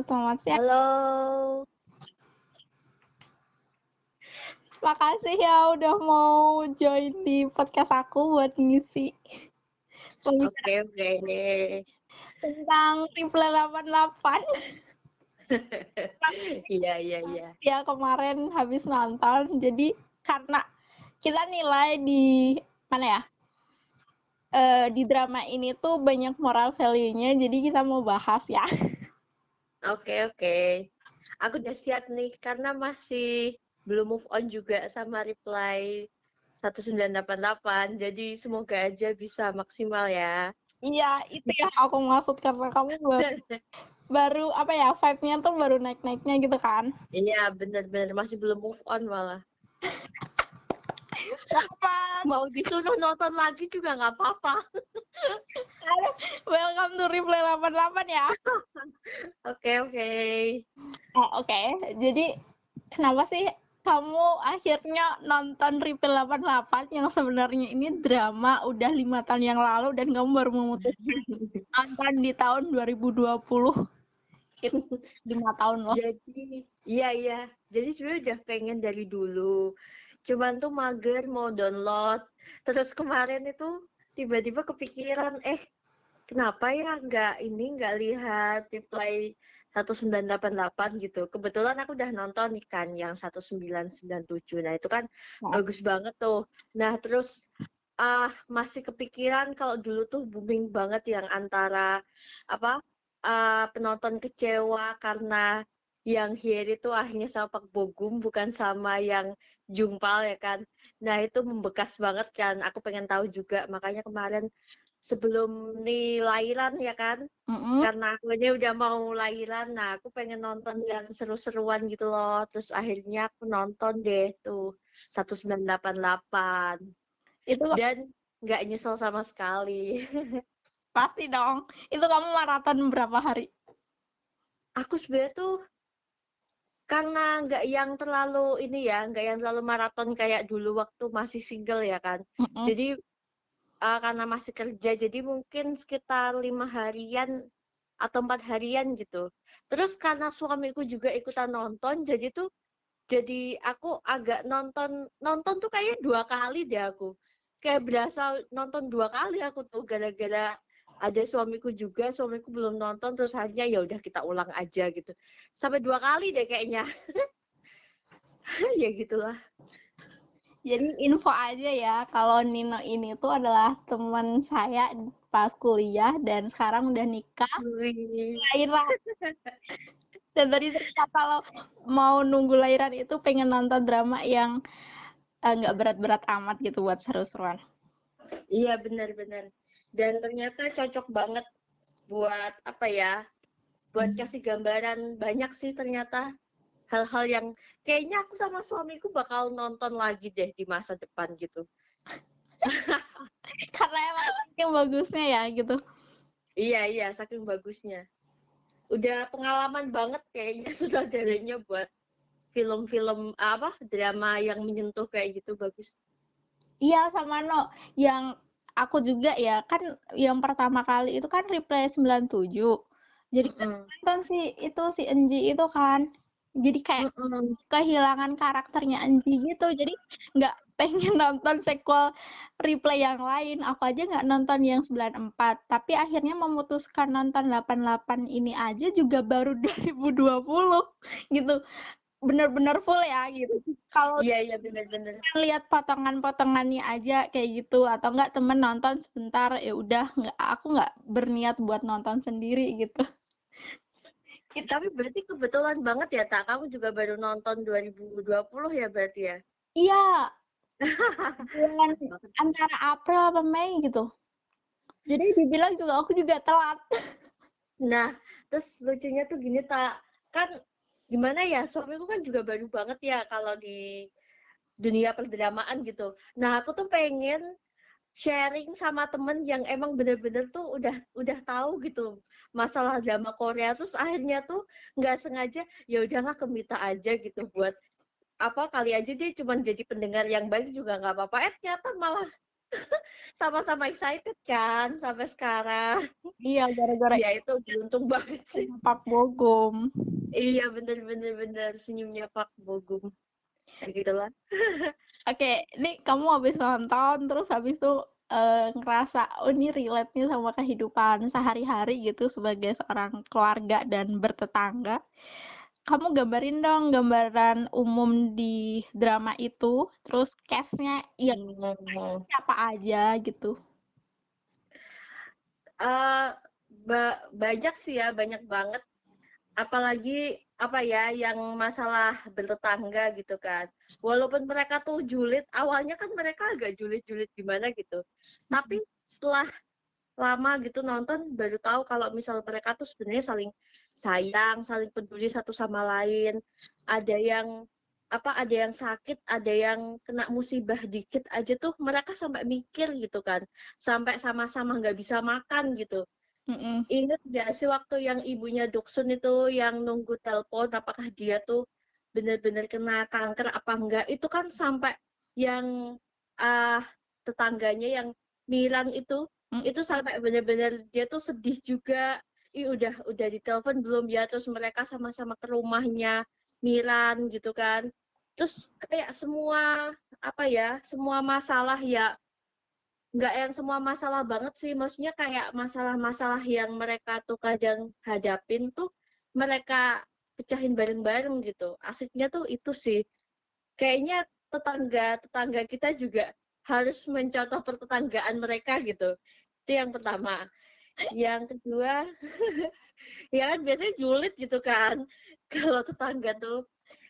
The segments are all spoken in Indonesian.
selamat siang. Halo. Makasih ya udah mau join di podcast aku buat ngisi Oke, oke. tentang Triple 88. Iya, iya, iya. Ya kemarin habis nonton, jadi karena kita nilai di mana ya? Eh, di drama ini tuh banyak moral value-nya, jadi kita mau bahas ya. Oke, oke. Aku udah siap nih karena masih belum move on juga sama reply 1988. Jadi semoga aja bisa maksimal ya. Iya, itu yang aku maksud karena kamu baru, baru apa ya, vibe-nya tuh baru naik-naiknya gitu kan. Iya, bener-bener masih belum move on malah. Mau disuruh nonton lagi juga nggak apa-apa. Welcome to Replay 88 ya. Oke, oke. Oh, Oke, jadi kenapa sih kamu akhirnya nonton Replay 88 yang sebenarnya ini drama udah lima tahun yang lalu dan kamu baru memutuskan nonton di tahun 2020. Itu lima tahun loh. Jadi, iya iya. Jadi sebenarnya udah pengen dari dulu. Cuman tuh mager mau download. Terus kemarin itu tiba-tiba kepikiran, eh kenapa ya nggak ini nggak lihat reply 1988 gitu. Kebetulan aku udah nonton nih kan yang 1997. Nah, itu kan Nah. bagus banget tuh. Nah, terus ah masih kepikiran kalau dulu tuh booming banget yang antara apa ah, penonton kecewa karena yang Hyeri itu akhirnya sama Pak Bogum bukan sama yang Jungpal ya kan. Nah, itu membekas banget kan. Aku pengen tahu juga. Makanya kemarin sebelum nih lahiran ya kan Mm-mm. karena aku ini udah mau lahiran, nah aku pengen nonton yang seru-seruan gitu loh. Terus akhirnya aku nonton deh tuh 1988 Itu dan nggak nyesel sama sekali. pasti dong. Itu kamu maraton berapa hari? Aku sebenarnya tuh karena nggak yang terlalu ini ya, nggak yang terlalu maraton kayak dulu waktu masih single ya kan. Mm-mm. Jadi uh, karena masih kerja, jadi mungkin sekitar lima harian atau empat harian gitu. Terus karena suamiku juga ikutan nonton, jadi tuh jadi aku agak nonton nonton tuh kayak dua kali deh aku. Kayak berasa nonton dua kali aku tuh gara-gara ada suamiku juga, suamiku belum nonton, terus akhirnya ya udah kita ulang aja gitu. Sampai dua kali deh kayaknya. ya gitulah. Jadi info aja ya, kalau Nino ini tuh adalah teman saya pas kuliah dan sekarang udah nikah. Lahiran. Dan tadi cerita kalau mau nunggu lahiran itu pengen nonton drama yang eh, nggak berat-berat amat gitu buat seru-seruan. Iya benar-benar. Dan ternyata cocok banget buat apa ya? Buat kasih gambaran banyak sih ternyata hal-hal yang kayaknya aku sama suamiku bakal nonton lagi deh di masa depan gitu. Karena emang saking bagusnya ya gitu. Iya iya saking bagusnya. Udah pengalaman banget kayaknya sutradaranya buat film-film apa drama yang menyentuh kayak gitu bagus. Iya sama No, yang aku juga ya kan yang pertama kali itu kan replay 97. Jadi kan Mm-mm. nonton si itu si Enji itu kan. Jadi kayak Mm-mm. kehilangan karakternya Anji gitu jadi nggak pengen nonton sequel replay yang lain aku aja nggak nonton yang 94 tapi akhirnya memutuskan nonton 88 ini aja juga baru 2020 gitu bener-bener full ya gitu kalau Iya iya benar-benar. lihat potongan-potongannya aja kayak gitu atau enggak temen nonton sebentar ya udah nggak aku nggak berniat buat nonton sendiri gitu Tapi berarti kebetulan banget ya, Tak. Kamu juga baru nonton 2020 ya berarti ya? iya bulan antara April apa Mei gitu jadi dibilang juga aku juga telat Nah, terus lucunya tuh gini, Tak. Kan gimana ya, suamiku kan juga baru banget ya kalau di dunia perdramaan gitu. Nah, aku tuh pengen sharing sama temen yang emang bener-bener tuh udah udah tahu gitu masalah drama Korea terus akhirnya tuh nggak sengaja ya udahlah ke Mita aja gitu buat apa kali aja dia cuma jadi pendengar yang baik juga nggak apa-apa eh ternyata malah sama-sama excited kan sampai sekarang. Iya, gara-gara ya itu beruntung banget sih. Pak Bogum. Iya, bener-bener bener senyumnya Pak Bogum. Kayak gitulah. Oke, ini kamu habis nonton terus habis itu uh, ngerasa oh ini relate-nya sama kehidupan sehari-hari gitu sebagai seorang keluarga dan bertetangga kamu gambarin dong gambaran umum di drama itu, terus cast-nya ya hmm. siapa aja gitu? Uh, ba banyak sih ya, banyak banget. Apalagi apa ya yang masalah bertetangga gitu kan. Walaupun mereka tuh julid, awalnya kan mereka agak julid-julid gimana gitu. Tapi setelah lama gitu nonton baru tahu kalau misal mereka tuh sebenarnya saling sayang, saling peduli satu sama lain. Ada yang apa ada yang sakit, ada yang kena musibah dikit aja tuh mereka sampai mikir gitu kan, sampai sama-sama nggak bisa makan gitu. Mm-mm. Ingat nggak sih waktu yang ibunya Duksun itu yang nunggu telepon, apakah dia tuh benar-benar kena kanker apa enggak? Itu kan sampai yang uh, tetangganya yang Miran itu hmm. itu sampai benar-benar dia tuh sedih juga Ih, udah udah ditelepon belum ya terus mereka sama-sama ke rumahnya Miran gitu kan terus kayak semua apa ya semua masalah ya nggak yang semua masalah banget sih. Maksudnya kayak masalah-masalah yang mereka tuh kadang hadapin tuh mereka pecahin bareng-bareng gitu. Asiknya tuh itu sih. Kayaknya tetangga tetangga kita juga harus mencontoh pertetanggaan mereka gitu. Itu yang pertama. Yang kedua ya kan biasanya julid gitu kan. Kalau tetangga tuh.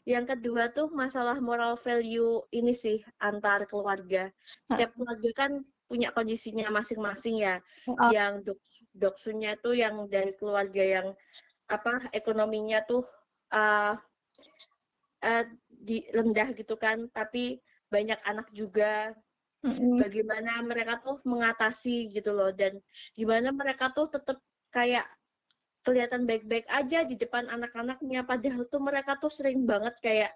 Yang kedua tuh masalah moral value ini sih antar keluarga. Setiap keluarga kan punya kondisinya masing-masing ya. Oh. yang dok doksunya tuh yang dari keluarga yang apa ekonominya tuh uh, uh, di rendah gitu kan. Tapi banyak anak juga. Bagaimana mereka tuh mengatasi gitu loh. Dan gimana mereka tuh tetap kayak kelihatan baik-baik aja di depan anak-anaknya. Padahal tuh mereka tuh sering banget kayak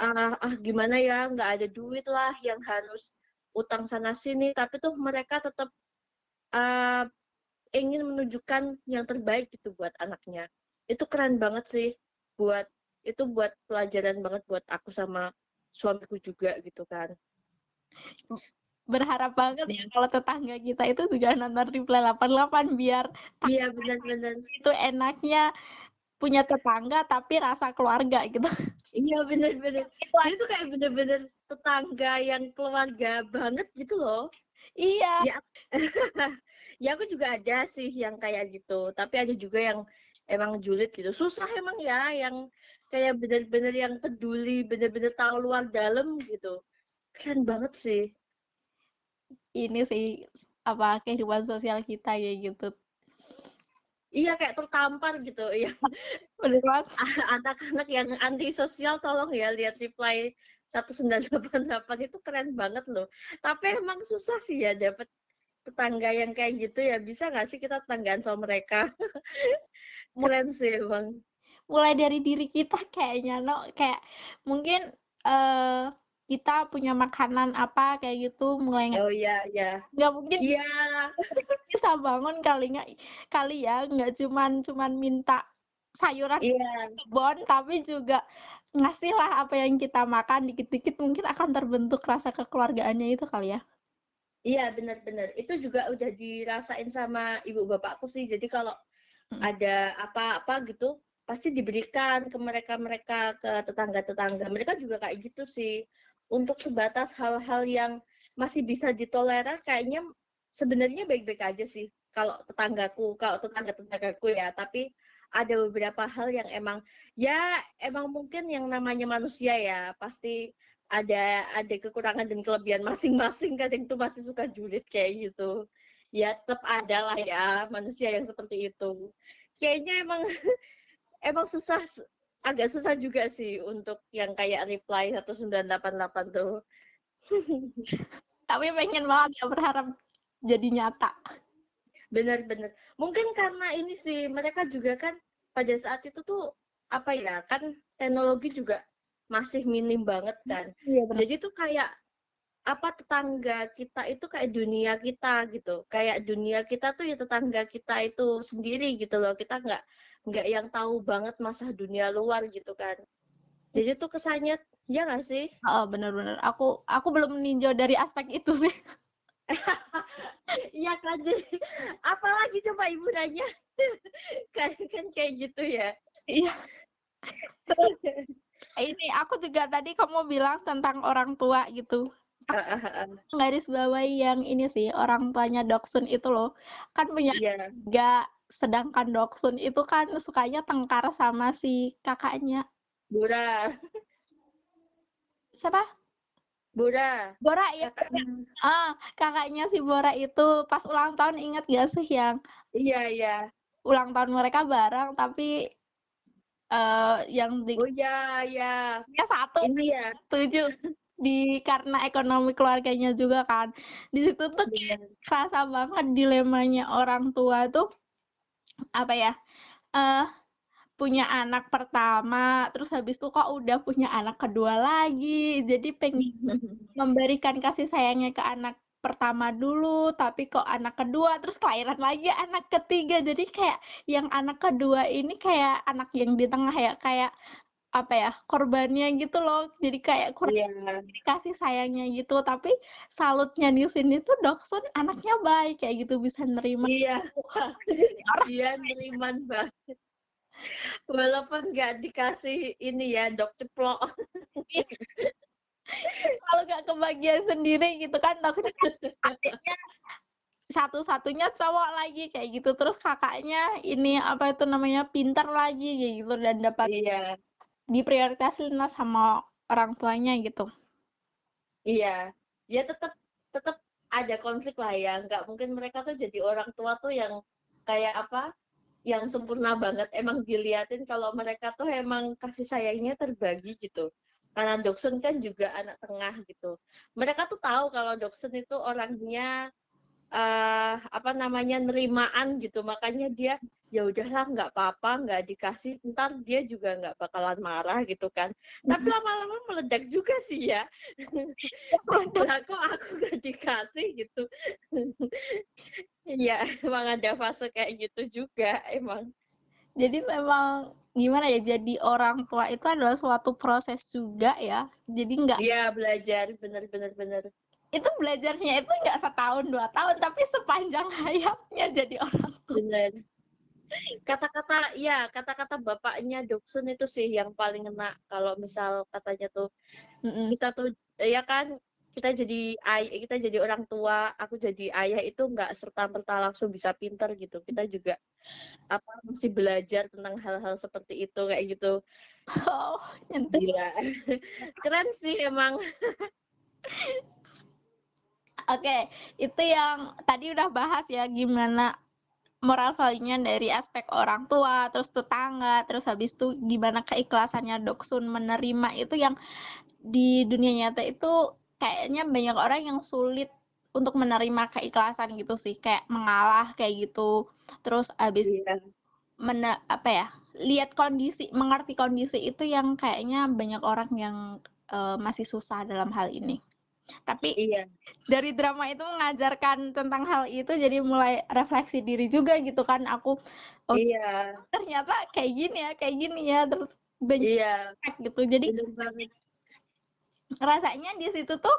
ah, ah gimana ya? Nggak ada duit lah yang harus utang sana sini tapi tuh mereka tetap uh, ingin menunjukkan yang terbaik gitu buat anaknya. Itu keren banget sih buat itu buat pelajaran banget buat aku sama suamiku juga gitu kan. Berharap banget ya kalau tetangga kita itu juga nonton replay 88 biar iya benar-benar. itu enaknya punya tetangga tapi rasa keluarga gitu. Iya benar-benar itu, itu kayak benar-benar tetangga yang keluarga banget gitu loh. Iya. Ya, ya aku juga ada sih yang kayak gitu. Tapi ada juga yang emang julid gitu. Susah emang ya yang kayak benar-benar yang peduli benar-benar tahu luar dalam gitu. Keren banget sih. Ini sih apa kehidupan sosial kita ya gitu Iya kayak tertampar gitu ya. Anak-anak yang anti sosial tolong ya lihat reply 1988 itu keren banget loh. Tapi emang susah sih ya dapat tetangga yang kayak gitu ya. Bisa nggak sih kita tetanggaan sama mereka? keren sih emang. Mulai dari diri kita kayaknya no kayak mungkin uh, kita punya makanan apa kayak gitu mulai oh iya iya. Nggak mungkin iya. Bisa bangun kali nggak kali ya nggak cuman cuman minta sayuran iya. kebon tapi juga ngasih lah apa yang kita makan dikit-dikit mungkin akan terbentuk rasa kekeluargaannya itu kali ya. Iya benar-benar itu juga udah dirasain sama ibu bapakku sih. Jadi kalau hmm. ada apa-apa gitu pasti diberikan ke mereka-mereka ke tetangga-tetangga. Mereka juga kayak gitu sih untuk sebatas hal-hal yang masih bisa ditoleran kayaknya sebenarnya baik-baik aja sih kalau tetanggaku kalau tetangga tetanggaku ya. Tapi ada beberapa hal yang emang ya emang mungkin yang namanya manusia ya pasti ada ada kekurangan dan kelebihan masing-masing. Kadang tuh masih suka julid kayak gitu. Ya tetap ada lah ya manusia yang seperti itu. Kayaknya emang emang susah agak susah juga sih untuk yang kayak reply 1988 tuh. Tapi pengen banget ya berharap jadi nyata. Bener-bener. Mungkin karena ini sih mereka juga kan pada saat itu tuh apa ya kan teknologi juga masih minim banget kan. Iya, Jadi tuh kayak apa tetangga kita itu kayak dunia kita gitu. Kayak dunia kita tuh ya tetangga kita itu sendiri gitu loh. Kita nggak nggak yang tahu banget masa dunia luar gitu kan. Jadi tuh kesannya ya nggak sih? Oh bener-bener aku aku belum meninjau dari aspek itu sih. Iya kan, apalagi coba ibu nanya, kan, kan kayak gitu ya. Iya. ini aku juga tadi kamu bilang tentang orang tua gitu garis bawahi yang ini sih orang tuanya Doksun itu loh. Kan punya yeah. tiga sedangkan Doksun itu kan sukanya tengkar sama si kakaknya. Bura siapa? Bora. Bora ya kakaknya. ah kakaknya si Bora itu pas ulang tahun ingat gak sih yang iya iya. ulang tahun mereka bareng tapi uh, yang di oh ya ya ya satu. Ini ya. Tujuh di karena ekonomi keluarganya juga kan. Di situ tuh yeah. kerasa banget dilemanya orang tua tuh apa ya uh, punya anak pertama terus habis itu kok udah punya anak kedua lagi. Jadi pengen memberikan kasih sayangnya ke anak pertama dulu tapi kok anak kedua terus kelahiran lagi anak ketiga. Jadi kayak yang anak kedua ini kayak anak yang di tengah ya kayak apa ya korbannya gitu loh. Jadi kayak kurang yeah. dikasih sayangnya gitu. Tapi salutnya di sini tuh Doksun anaknya baik. Kayak gitu bisa nerima. Iya. Iya nerima banget. Walaupun nggak dikasih ini ya dok ceplok. Iya. kalau nggak kebagian sendiri gitu kan takutnya satu-satunya cowok lagi kayak gitu. Terus kakaknya ini apa itu namanya pinter lagi kayak gitu. Dan dapat iya diprioritasin lah sama orang tuanya gitu. Iya, ya tetap tetap ada konflik lah ya. Nggak mungkin mereka tuh jadi orang tua tuh yang kayak apa, yang sempurna banget. Emang diliatin kalau mereka tuh emang kasih sayangnya terbagi gitu. Karena Doksun kan juga anak tengah gitu. Mereka tuh tahu kalau Doksun itu orangnya uh, apa namanya nerimaan gitu. Makanya dia ya udahlah nggak apa-apa nggak dikasih ntar dia juga nggak bakalan marah gitu kan. Tapi lama-lama meledak juga sih ya. Lah kok aku nggak dikasih? gitu. Ya emang ada fase kayak gitu juga emang. Jadi memang gimana ya jadi orang tua itu adalah suatu proses juga ya. Jadi nggak iya belajar. Bener bener bener itu belajarnya itu nggak setahun dua tahun tapi sepanjang hayatnya jadi orang tua. Benar. Kata-kata ya kata-kata bapaknya Dobson itu sih yang paling enak kalau misal katanya tuh mm -mm. kita tuh ya kan kita jadi ayah kita jadi orang tua aku jadi ayah itu nggak serta merta langsung bisa pinter gitu kita juga apa masih belajar tentang hal-hal seperti itu kayak gitu oh gila keren sih emang Oke, itu yang tadi udah bahas ya gimana moral value-nya dari aspek orang tua, terus tetangga, terus habis itu gimana keikhlasannya Doksun menerima itu yang di dunia nyata itu kayaknya banyak orang yang sulit untuk menerima keikhlasan gitu sih, kayak mengalah kayak gitu. Terus habis yeah. mena apa ya? lihat kondisi, mengerti kondisi itu yang kayaknya banyak orang yang uh, masih susah dalam hal ini. Tapi iya. dari drama itu mengajarkan tentang hal itu jadi mulai refleksi diri juga gitu kan aku oh iya. ternyata kayak gini ya, kayak gini ya terus banyak iya. gitu. Jadi rasanya di situ tuh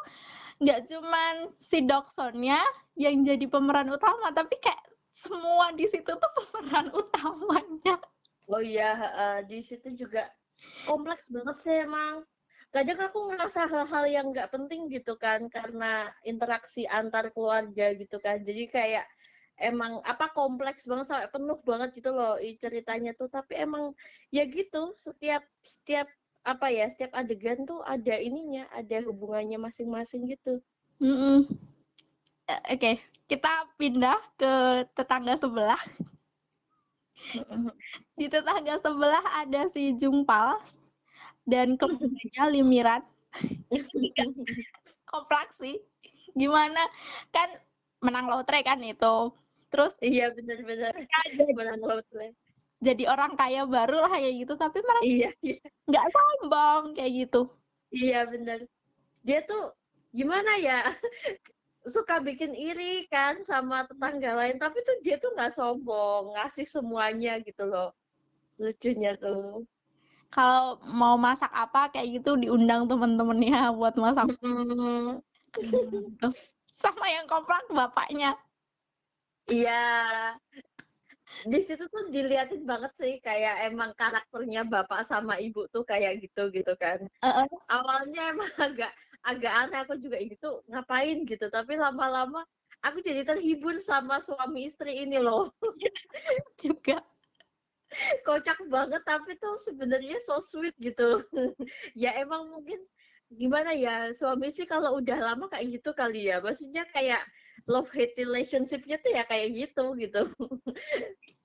nggak cuman si Doksonnya yang jadi pemeran utama tapi kayak semua di situ tuh pemeran utamanya. Oh iya, uh, di situ juga kompleks banget sih emang kadang aku ngerasa hal-hal yang nggak penting gitu kan karena interaksi antar keluarga gitu kan. Jadi kayak emang apa kompleks banget sampai penuh banget gitu loh ceritanya tuh. Tapi emang ya gitu setiap setiap apa ya setiap adegan tuh ada ininya ada hubungannya masing-masing gitu. Mm -mm. oke okay. kita pindah ke tetangga sebelah. Di tetangga sebelah ada si Jungpal dan keluarganya limiran. Kompleks sih gimana? Kan menang lotre kan itu. Terus iya benar-benar menang lotre. Jadi orang kaya baru lah kayak gitu tapi mereka iya, iya. nggak sombong kayak gitu. Iya benar dia tuh gimana ya? Suka bikin iri kan sama tetangga lain tapi tuh dia tuh nggak sombong ngasih semuanya gitu loh. Lucunya tuh kalau mau masak apa kayak gitu diundang temen-temennya buat masak. Sama yang koplak bapaknya. Iya. Di situ tuh diliatin banget sih kayak emang karakternya bapak sama ibu tuh kayak gitu gitu kan. Uh -uh. awalnya emang agak agak aneh aku juga gitu ngapain? gitu. Tapi lama-lama aku jadi terhibur sama suami istri ini loh. Juga kocak banget tapi tuh sebenarnya so sweet gitu. Ya emang mungkin gimana ya suami sih kalau udah lama kayak gitu kali ya. Maksudnya kayak love hate relationshipnya tuh ya kayak gitu gitu.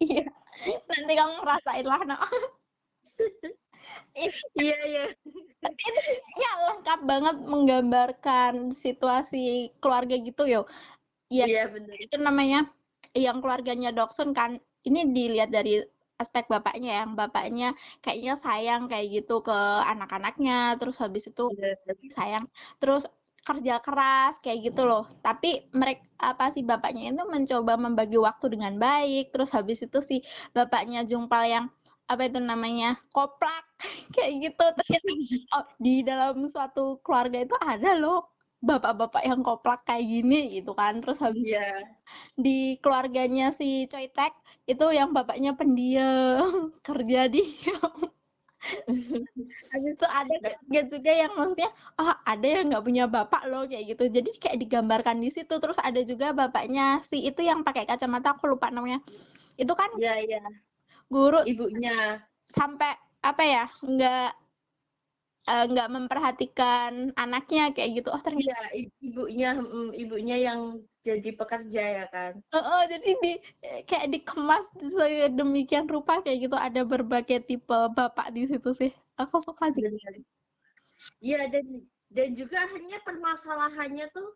Iya. Nanti kamu ngerasain lah no. Iya iya. Tapi ya lengkap banget menggambarkan situasi keluarga gitu yo. Ya iya benar itu namanya yang keluarganya Doksun kan ini dilihat dari aspek bapaknya yang bapaknya kayaknya sayang kayak gitu ke anak-anaknya terus habis itu yeah. sayang terus kerja keras kayak gitu loh tapi mereka apa sih bapaknya itu mencoba membagi waktu dengan baik terus habis itu si bapaknya Jungpal yang apa itu namanya koplak kayak gitu ternyata oh, di dalam suatu keluarga itu ada loh bapak-bapak yang koplak kayak gini gitu kan. Terus habis yeah. di keluarganya si Choi Tek itu yang bapaknya pendiam kerja di habis itu ada keluarga juga yang maksudnya oh ada yang nggak punya bapak loh kayak gitu. Jadi kayak digambarkan di situ. Terus ada juga bapaknya si itu yang pakai kacamata aku lupa namanya. Itu kan Iya, yeah, iya. Yeah guru ibunya. sampai apa ya nggak uh, nggak memperhatikan anaknya kayak gitu. Oh ternyata ya, ibunya mm, ibunya yang jadi pekerja ya kan? Uh, uh, jadi di kayak dikemas demikian rupa kayak gitu. Ada berbagai tipe bapak di situ sih. Aku suka juga. Iya dan dan juga akhirnya permasalahannya tuh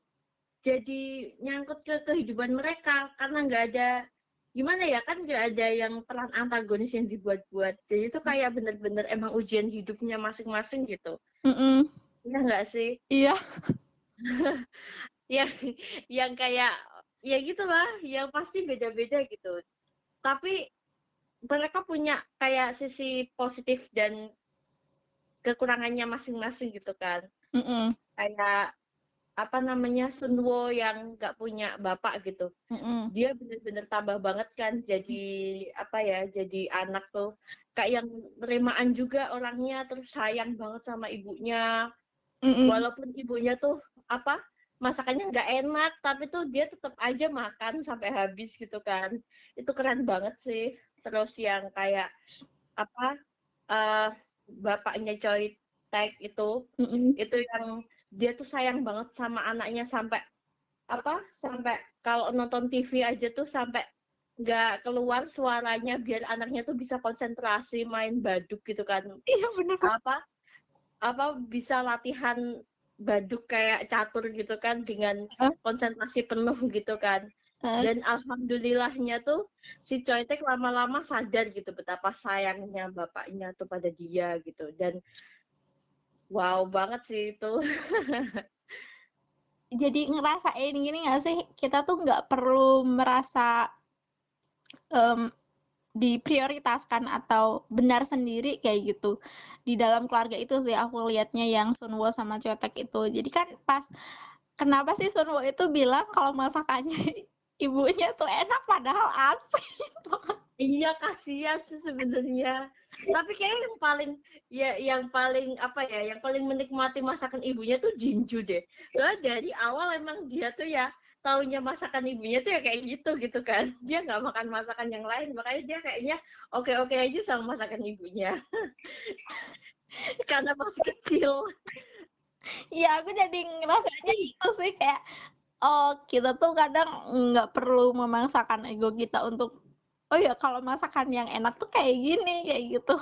jadi nyangkut ke kehidupan mereka karena nggak ada gimana ya kan nggak ada yang peran antagonis yang dibuat-buat. Jadi itu kayak bener-bener emang ujian hidupnya masing-masing gitu. Mm -mm. ya nggak sih? Iya. Yang yang kayak ya gitulah yang pasti beda-beda gitu. Tapi mereka punya kayak sisi positif dan kekurangannya masing-masing gitu kan. Mm -mm. kayak apa namanya Sunwo yang nggak punya bapak gitu mm-hmm. dia bener-bener tambah banget kan jadi apa ya jadi anak tuh kayak yang terimaan juga orangnya terus sayang banget sama ibunya mm-hmm. walaupun ibunya tuh apa masakannya nggak enak tapi tuh dia tetap aja makan sampai habis gitu kan itu keren banget sih terus yang kayak apa uh, bapaknya Choi Taek itu mm-hmm. itu yang dia tuh sayang banget sama anaknya sampai apa sampai kalau nonton TV aja tuh sampai nggak keluar suaranya biar anaknya tuh bisa konsentrasi main baduk gitu kan iya benar apa apa bisa latihan baduk kayak catur gitu kan dengan huh? konsentrasi penuh gitu kan huh? dan alhamdulillahnya tuh si Choi Tek lama-lama sadar gitu betapa sayangnya bapaknya tuh pada dia gitu dan Wow banget sih itu. Jadi ngerasain gini nggak sih, kita tuh nggak perlu merasa um, diprioritaskan atau benar sendiri kayak gitu. Di dalam keluarga itu sih aku lihatnya yang Sunwo sama Chotek itu. Jadi kan pas kenapa sih Sunwo itu bilang kalau masakannya ibunya tuh enak padahal asin iya kasihan sih sebenarnya. Tapi kayaknya yang paling ya yang paling apa ya yang paling menikmati masakan ibunya tuh Jinju deh. Soalnya dari awal emang dia tuh ya taunya masakan ibunya tuh ya kayak gitu gitu kan. Dia nggak makan masakan yang lain makanya dia kayaknya oke oke aja sama masakan ibunya. Karena masih kecil. Iya, aku jadi ngerasanya itu sih kayak oh kita tuh kadang nggak perlu memaksakan ego kita untuk oh ya kalau masakan yang enak tuh kayak gini kayak gitu.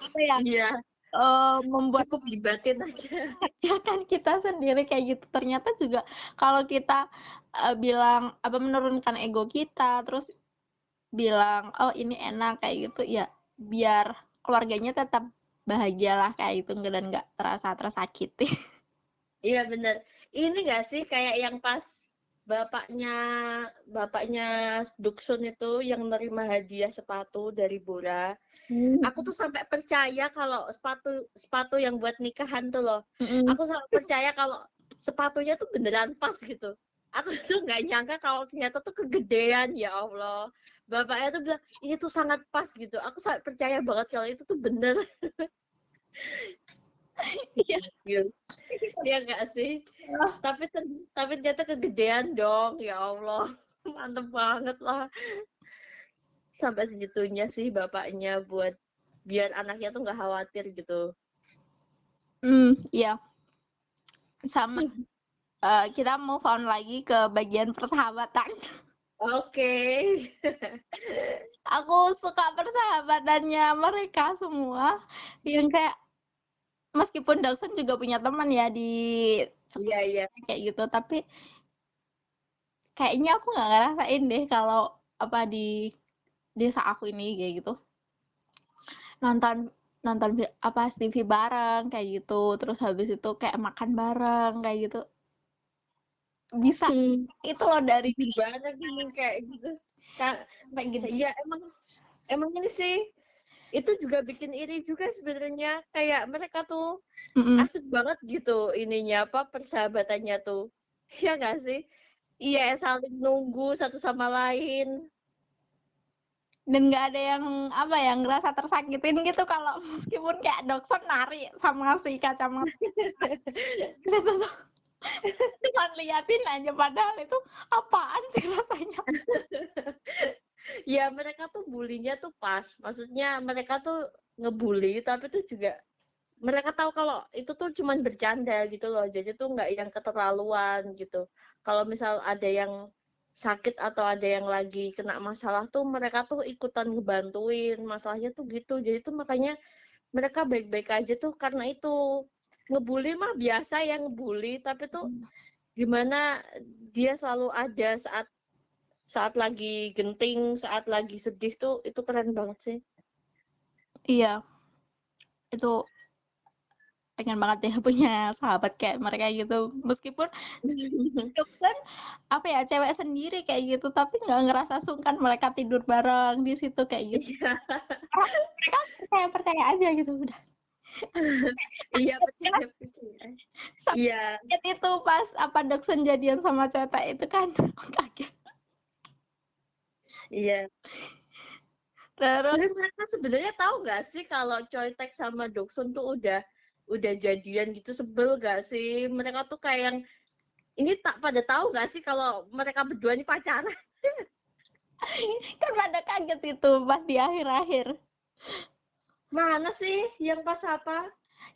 Apa ya? Iya. Uh, membuat cukup dibatin aja. aja kan kita sendiri kayak gitu. Ternyata juga kalau kita uh, bilang apa menurunkan ego kita terus bilang oh ini enak kayak gitu ya biar keluarganya tetap bahagialah kayak itu dan nggak terasa tersakiti. Iya bener. Ini nggak sih kayak yang pas bapaknya bapaknya Duksun itu yang nerima hadiah sepatu dari Bora. Hmm. Aku tuh sampai percaya kalau sepatu sepatu yang buat nikahan tuh loh. Mm-mm. Aku sampai percaya kalau sepatunya tuh beneran pas gitu. Aku tuh nggak nyangka kalau ternyata tuh kegedean ya Allah. Bapaknya tuh bilang ini tuh sangat pas gitu. Aku sangat percaya banget kalau itu tuh bener. Iya. Iya nggak sih? Ah. Tapi ter- tapi ternyata kegedean dong, ya Allah. Mantep banget lah. Sampai segitunya sih bapaknya buat biar anaknya tuh nggak khawatir gitu. Hmm, iya. Sama eh, kita move on lagi ke bagian persahabatan. Oke. Aku suka persahabatannya mereka semua yang kayak meskipun Dawson juga punya teman ya di Iya, iya. kayak gitu, tapi kayaknya aku nggak ngerasain deh kalau apa di desa aku ini kayak gitu. Nonton nonton apa TV bareng kayak gitu, terus habis itu kayak makan bareng kayak gitu. Bisa Hmm. itu loh dari Gimana gini kayak gitu. Ka- kayak gitu. Ya emang emang ini sih itu juga bikin iri juga sebenarnya kayak mereka tuh Mm-mm. asik banget gitu ininya apa persahabatannya tuh. Iya nggak sih? Iya saling nunggu satu sama lain. dan nggak ada yang apa ya ngerasa tersakitin gitu kalau meskipun kayak Dokson nari sama si kacamata itu tuh cuma liatin aja padahal itu apaan sih rasanya Ya mereka tuh bulinya tuh pas. Maksudnya mereka tuh ngebully tapi tuh juga mereka tahu kalau itu tuh cuman bercanda gitu loh. Jadi tuh nggak yang keterlaluan gitu. Kalau misal ada yang sakit atau ada yang lagi kena masalah tuh mereka tuh ikutan ngebantuin masalahnya tuh gitu. Jadi tuh makanya mereka baik-baik aja tuh karena itu ngebully mah biasa ya ngebully tapi tuh gimana dia selalu ada saat saat lagi genting, saat lagi sedih tuh itu keren banget sih. iya. Itu pengen banget ya punya sahabat kayak mereka gitu. Meskipun Dokson apa ya cewek sendiri kayak gitu tapi nggak ngerasa sungkan mereka tidur bareng di situ kayak gitu. Iya, mereka percaya percaya aja gitu udah. Iya percaya percaya. Iya, itu pas apa Dokson jadian sama Ceta itu kan kaget iya. terus Tapi mereka sebenarnya tahu nggak sih kalau Choi Taek sama Doksun tuh udah udah jadian gitu sebel nggak sih? Mereka tuh kayak yang ini tak pada tahu nggak sih kalau mereka berdua ini pacaran? kan pada kaget itu pas di akhir-akhir Mana sih yang pas apa?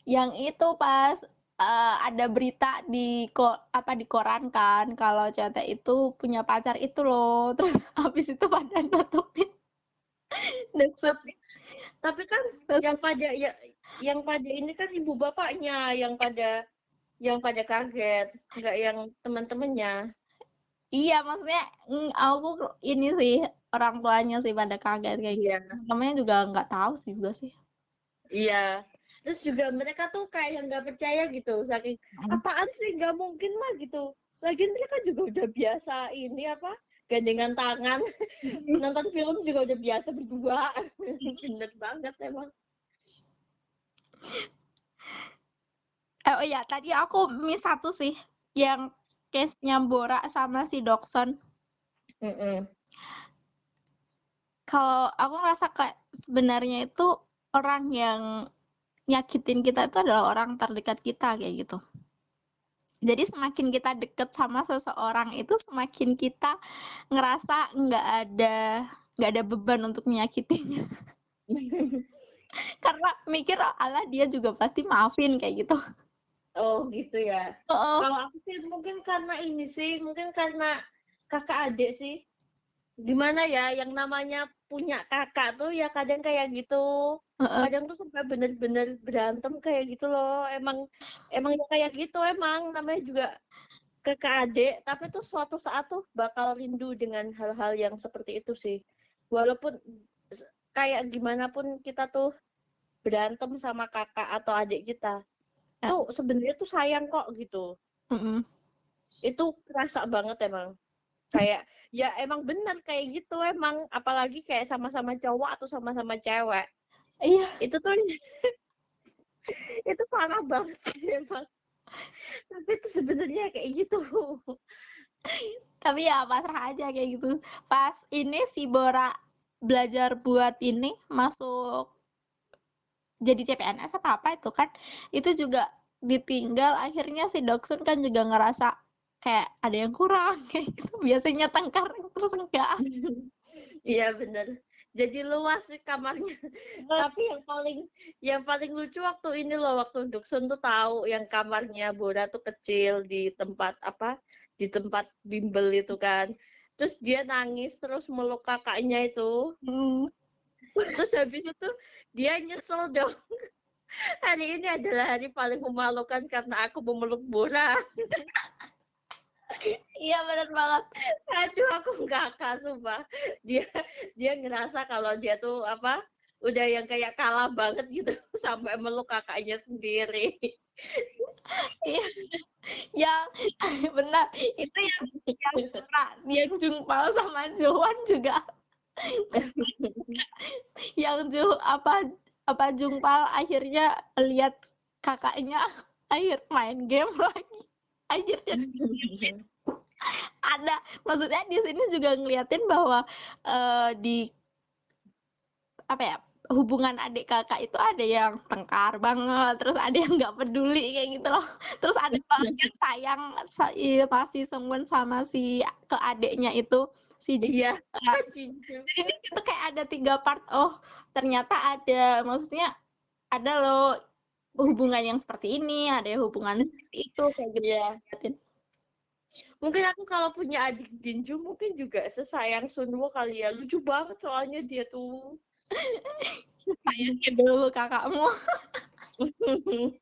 yang itu pas eh, ada berita di ko apa di koran kan kalau Ceta itu punya pacar itu loh terus habis itu pada nutupin Dokson Tapi kan yang pada ya, yang pada ini kan ibu bapaknya yang pada yang pada kaget, nggak yang teman-temannya. iya maksudnya aku ini sih orang tuanya sih pada kaget kayak gitu Iya. temennya juga nggak tahu sih juga sih Iya. Terus juga mereka tuh kayak yang nggak percaya gitu, saking apaan sih nggak mungkin lah gitu. Lagian mereka juga udah biasa ini apa gandengan tangan, nonton film juga udah biasa berdua. Bener banget emang. Eh, oh ya, tadi aku miss satu sih, yang case-nya Bora sama si Dokson. Kalau aku ngerasa kayak sebenarnya itu orang yang nyakitin kita itu adalah orang terdekat kita kayak gitu. Jadi semakin kita deket sama seseorang itu semakin kita ngerasa nggak ada nggak ada beban untuk menyakitinya. Karena mikir Allah dia juga pasti maafin kayak gitu. Oh gitu ya. Oh, Kalau aku sih mungkin karena ini sih, mungkin karena kakak adik sih. Gimana ya, yang namanya punya kakak tuh ya kadang kayak gitu. Kadang tuh sampai bener-bener berantem kayak gitu loh. Emang emang ya kayak gitu emang namanya juga kakak adik. Tapi tuh suatu saat tuh bakal rindu dengan hal-hal yang seperti itu sih. Walaupun kayak gimana pun kita tuh berantem sama kakak atau adik kita. uh. tuh sebenarnya tuh sayang kok gitu mm -mm. itu kerasa banget emang kayak ya emang benar kayak gitu emang apalagi kayak sama-sama cowok atau sama-sama cewek. Iya. Itu tuh itu parah banget sih emang. Tapi itu sebenarnya kayak gitu. Tapi ya pasrah aja kayak gitu. Pas ini si Bora belajar buat ini masuk jadi CPNS apa apa itu kan itu juga ditinggal. Akhirnya si Doksun kan juga ngerasa kayak ada yang kurang kayak gitu. Biasanya tengkar terus enggak. Iya bener. Jadi luas sih kamarnya. Tapi yang paling yang paling lucu waktu ini loh waktu Doksun tuh tahu yang kamarnya Bora tuh kecil di tempat apa di tempat bimbel itu kan. Terus dia nangis terus meluk kakaknya itu. Hmm. terus habis itu dia nyesel dong. Hari ini adalah hari paling memalukan karena aku memeluk Bora iya benar banget. Aduh aku nggak sumpah. Dia dia ngerasa kalau dia tuh apa udah yang kayak kalah banget gitu sampai meluk kakaknya sendiri. Iya, yang benar itu yang yang yang Jungpal sama Jowan juga. Yang Ju apa apa Jungpal akhirnya lihat kakaknya akhir main game lagi akhirnya ada maksudnya di sini juga ngeliatin bahwa uh, di apa ya hubungan adik kakak itu ada yang tengkar banget, terus ada yang nggak peduli kayak gitu loh. Terus ada banget yang sayang iya, masih sungguh sama si ke adiknya itu si dia. Uh, jadi itu kayak ada tiga part. Oh ternyata ada, maksudnya ada loh hubungan yang seperti ini, ada hubungan seperti itu kayak gitu. ya Mungkin aku kalau punya adik Jinju mungkin juga sesayang Sunwo kali ya. Lucu banget soalnya dia tuh. Sayangin dulu kakakmu.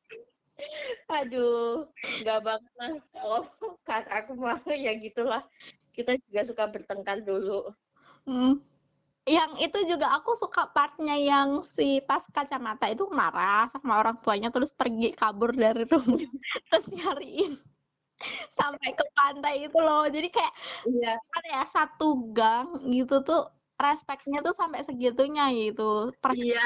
Aduh, nggak banget lah. Kalau kakakku mah ya gitulah. Kita juga suka bertengkar dulu. Hmm. Yang itu juga aku suka partnya yang si pas kacamata itu marah sama orang tuanya terus pergi kabur dari rumah terus nyariin sampai ke pantai itu loh. Jadi kayak iya. ya satu gang gitu tuh respectnya tuh sampai segitunya gitu iya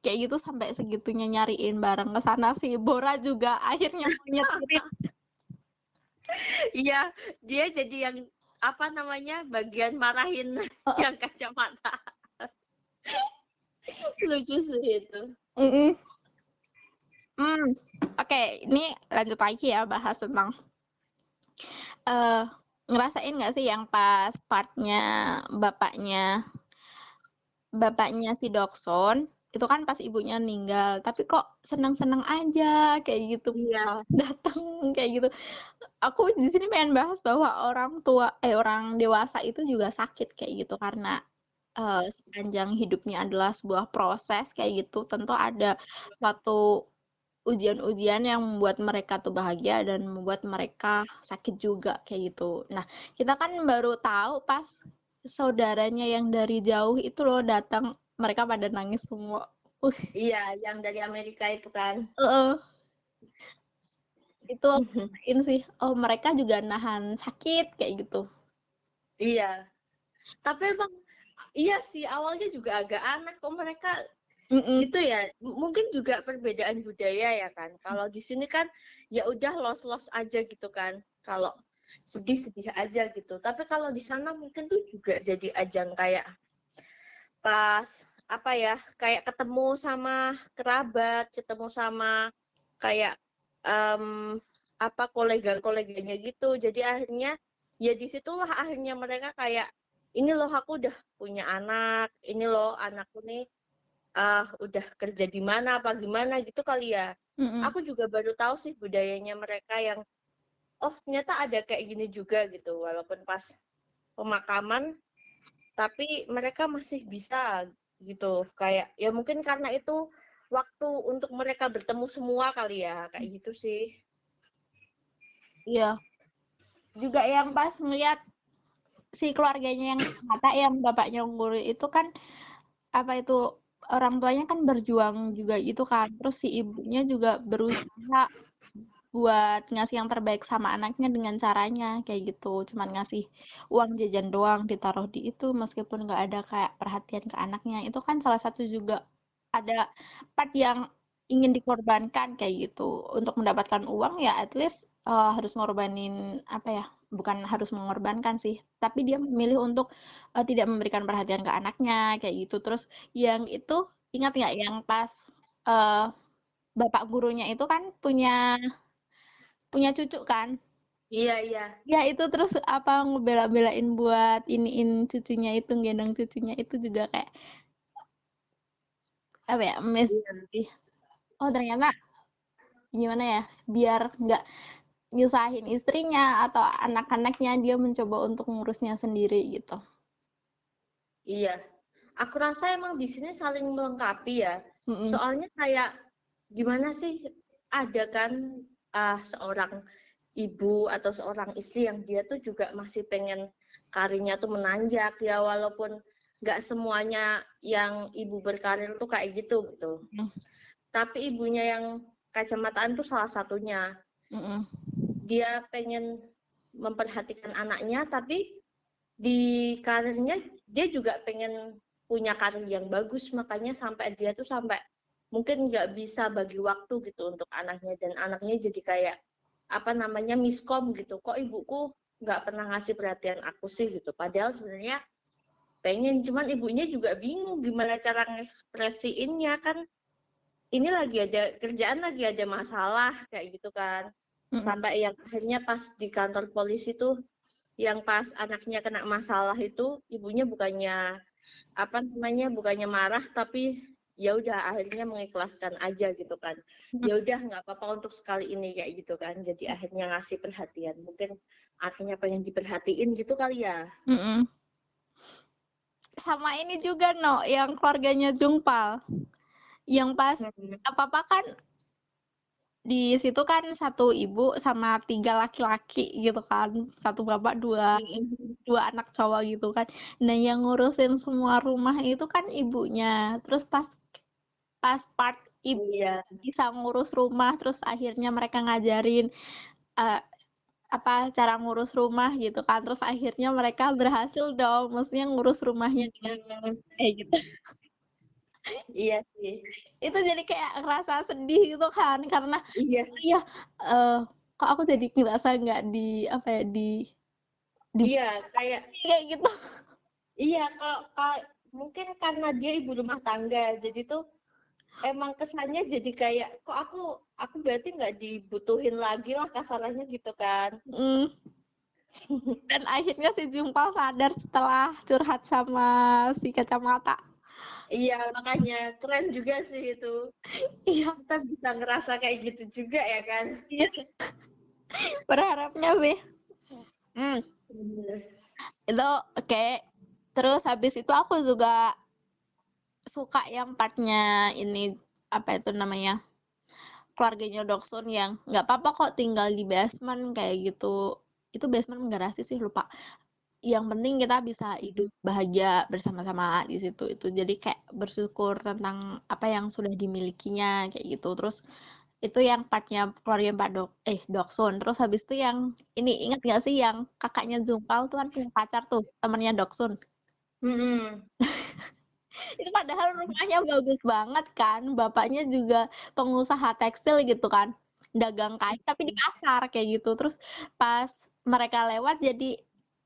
kayak gitu sampai segitunya nyariin bareng ke sana si Bora juga akhirnya punya iya dia jadi yang apa namanya bagian marahin uh. yang kacamata lucu sih itu mm -mm. hmm oke okay, ini lanjut lagi ya bahas tentang uh, ngerasain nggak sih yang pas partnya bapaknya bapaknya si Dokson itu kan pas ibunya meninggal. Tapi kok senang-senang aja kayak gitu. Iya. Datang kayak gitu. Aku di sini pengen bahas bahwa orang tua eh orang dewasa itu juga sakit kayak gitu. Karena uh, sepanjang hidupnya adalah sebuah proses kayak gitu. Tentu ada suatu ujian-ujian yang membuat mereka tuh bahagia dan membuat mereka sakit juga kayak gitu. Nah, kita kan baru tahu pas saudaranya yang dari jauh itu loh datang, mereka pada nangis semua. Uh. Iya, yang dari Amerika itu kan. Uh -uh. Itu ini sih, oh mereka juga nahan sakit kayak gitu. Iya. Tapi emang iya sih awalnya juga agak aneh kok mereka Mm-mm. gitu ya mungkin juga perbedaan budaya ya kan kalau di sini kan ya udah los los aja gitu kan kalau sedih sedih aja gitu tapi kalau di sana mungkin tuh juga jadi ajang kayak pas apa ya kayak ketemu sama kerabat ketemu sama kayak um, apa kolega-koleganya gitu jadi akhirnya ya di situlah akhirnya mereka kayak ini loh aku udah punya anak ini loh anakku nih ah udah kerja di mana apa gimana gitu kali ya. Mm-hmm. Aku juga baru tahu sih budayanya mereka yang oh ternyata ada kayak gini juga gitu walaupun pas pemakaman tapi mereka masih bisa gitu kayak ya mungkin karena itu waktu untuk mereka bertemu semua kali ya kayak gitu sih. Iya. Juga yang pas ngeliat si keluarganya yang mata yang bapaknya nguri itu kan apa itu orang tuanya kan berjuang juga gitu kan. Terus si ibunya juga berusaha buat ngasih yang terbaik sama anaknya dengan caranya kayak gitu. Cuman ngasih uang jajan doang ditaruh di itu meskipun nggak ada kayak perhatian ke anaknya. Itu kan salah satu juga ada part yang ingin dikorbankan kayak gitu. Untuk mendapatkan uang ya at least uh, harus ngorbanin apa ya bukan harus mengorbankan sih tapi dia memilih untuk uh, tidak memberikan perhatian ke anaknya kayak gitu. Terus yang itu ingat nggak yang pas uh, bapak gurunya itu kan punya punya cucu kan? Iya iya. Ya itu terus apa ngebela-belain buat iniin cucunya itu gendong cucunya itu juga kayak apa ya mes iya. oh ternyata gimana ya biar nggak nyusahin istrinya atau anak-anaknya dia mencoba untuk ngurusnya sendiri gitu. Iya. Aku rasa emang di sini saling melengkapi ya. Mm -mm. soalnya kayak gimana sih ada kan uh, seorang ibu atau seorang istri yang dia tuh juga masih pengen karirnya tuh menanjak ya walaupun nggak semuanya yang ibu berkarir tuh kayak gitu gitu mm. tapi ibunya yang kacamataan tuh salah satunya mm -mm. dia pengen memperhatikan anaknya tapi di karirnya dia juga pengen punya karir yang bagus makanya sampai dia tuh sampai mungkin nggak bisa bagi waktu gitu untuk anaknya dan anaknya jadi kayak apa namanya miskom gitu. Kok ibuku nggak pernah ngasih perhatian aku sih gitu. Padahal sebenarnya pengen cuman ibunya juga bingung gimana cara ngekspresiinnya kan. Ini lagi ada kerjaan lagi ada masalah kayak gitu kan. Sampai yang akhirnya pas di kantor polisi tuh yang pas anaknya kena masalah itu ibunya bukannya apa namanya bukannya marah tapi ya udah akhirnya mengikhlaskan aja gitu kan. Hmm. ya udah nggak apa-apa untuk sekali ini kayak gitu kan. Jadi akhirnya ngasih perhatian. Mungkin artinya pengen diperhatiin gitu kali ya. Mm sama ini juga no yang keluarganya Jungpal. Yang pas hmm. apa apa kan di situ kan satu ibu sama tiga laki-laki gitu kan. Satu bapak dua hmm. dua anak cowok gitu kan. Nah yang ngurusin semua rumah itu kan ibunya. Terus pas pas part ibu iya. bisa ngurus rumah terus akhirnya mereka ngajarin uh, apa cara ngurus rumah gitu kan. Terus akhirnya mereka berhasil dong maksudnya ngurus rumahnya dengan kayak gitu. Iya sih. Itu jadi kayak ngerasa sedih gitu kan karena iya. iya uh, kok aku jadi ngerasa nggak di apa ya di, di iya kayak kayak gitu. Iya kalau mungkin karena dia ibu rumah tangga jadi tuh emang kesannya jadi kayak kok aku aku berarti nggak dibutuhin lagi lah kasarannya gitu kan? Mm. dan akhirnya si Jumpal sadar setelah curhat sama si kacamata. Iya makanya keren juga sih itu. Iya. Kita bisa ngerasa kayak gitu juga ya kan? Iya. Berharapnya sih. Hmm. itu oke. Okay. terus habis itu aku juga suka yang partnya ini apa itu namanya keluarganya Doksun yang nggak apa-apa kok tinggal di basement kayak gitu. Itu basement garasi sih lupa. Yang penting kita bisa hidup bahagia bersama-sama di situ itu. Jadi kayak bersyukur tentang apa yang sudah dimilikinya kayak gitu. Terus itu yang partnya keluarga Pak Dok eh Doksun terus habis itu yang ini ingat gak sih yang kakaknya Zumpal tuh kan punya pacar tuh temennya Doksun mm -hmm. itu padahal rumahnya bagus banget kan bapaknya juga pengusaha tekstil gitu kan dagang kain tapi di pasar kayak gitu. Terus pas mereka lewat jadi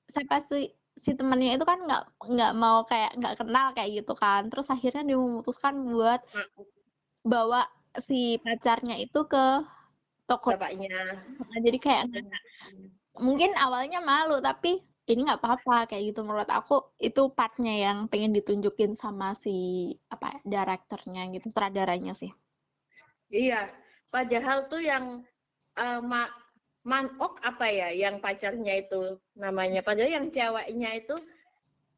saya pasti si temannya itu kan nggak nggak mau kayak nggak kenal kayak gitu kan. Terus akhirnya dia memutuskan buat bawa si pacarnya itu ke toko. Bapaknya. Jadi kayak mungkin awalnya malu tapi ini nggak apa-apa kayak gitu. Menurut aku itu partnya yang pengen ditunjukin sama si apa direkturnya gitu sutradaranya sih. Iya padahal tuh yang uh, ma manok apa ya yang pacarnya itu namanya. Padahal yang ceweknya itu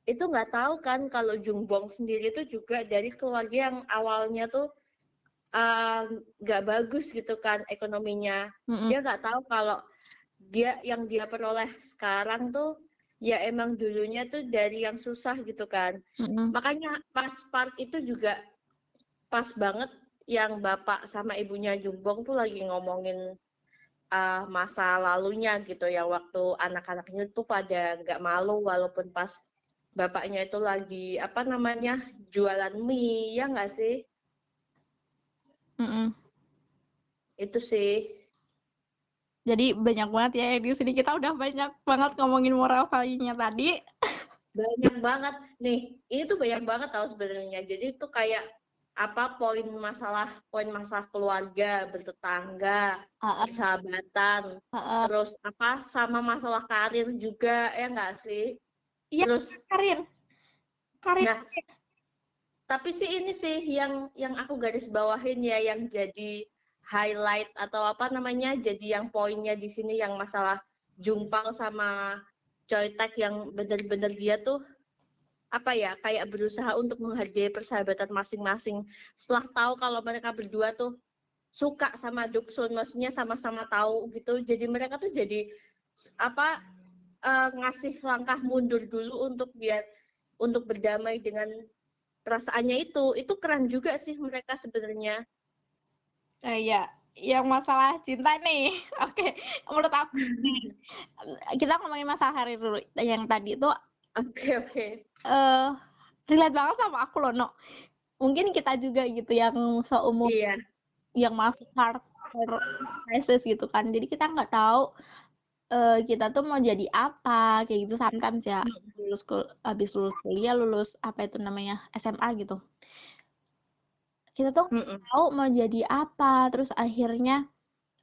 itu nggak tahu kan kalau Jungbong sendiri tuh juga dari keluarga yang awalnya tuh nggak uh, bagus gitu kan ekonominya. Mm -hmm. dia nggak tahu kalau dia yang dia peroleh sekarang tuh ya emang dulunya tuh dari yang susah gitu kan. Mm-hmm. Makanya pas part itu juga pas banget yang bapak sama ibunya Jumbong tuh lagi ngomongin uh, masa lalunya gitu ya waktu anak-anaknya tuh pada nggak malu walaupun pas bapaknya itu lagi apa namanya jualan mie ya nggak sih? Mm -mm. Itu sih. Jadi banyak banget ya di sini kita udah banyak banget ngomongin moral value-nya tadi. Banyak banget nih. Ini tuh banyak banget tahu sebenarnya. Jadi itu kayak apa poin masalah poin masalah keluarga bertetangga uh, persahabatan uh, terus apa sama masalah karir juga ya enggak sih iya, terus karir karir nah, tapi sih ini sih yang yang aku garis bawahin ya yang jadi highlight atau apa namanya jadi yang poinnya di sini yang masalah jumpal sama Choi Tak yang bener-bener dia tuh apa ya kayak berusaha untuk menghargai persahabatan masing-masing. Setelah tahu kalau mereka berdua tuh suka sama Duksun maksudnya sama-sama tahu gitu jadi mereka tuh jadi apa uh, ngasih langkah mundur dulu untuk biar untuk berdamai dengan perasaannya itu. Itu keren juga sih mereka sebenarnya uh, ya yang masalah cinta nih oke okay. menurut aku kita ngomongin masalah hari dulu yang tadi itu Oke oke. Eh, relate banget sama aku loh, No. Mungkin kita juga gitu yang seumur Iya. yang masuk hardcore crisis gitu kan. Jadi kita nggak tahu uh, kita tuh mau jadi apa kayak gitu sometimes ya. Hmm. Lulus kul habis lulus kuliah, lulus apa itu namanya SMA gitu. Kita tuh mm tahu mau jadi apa, terus akhirnya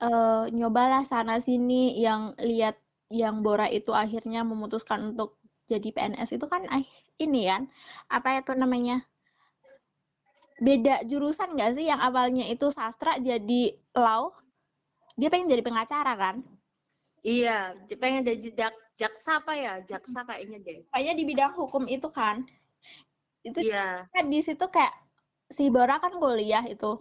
uh, nyobalah sana sini yang lihat yang Bora itu akhirnya memutuskan untuk jadi PNS itu kan ini kan apa itu namanya beda jurusan nggak sih? Yang awalnya itu sastra jadi law dia pengen jadi pengacara kan? Iya pengen jadi jak, jaksa apa ya? Jaksa kayaknya deh. Kayaknya di bidang hukum itu kan? Itu iya. kan di situ kayak si Bora kan kuliah itu.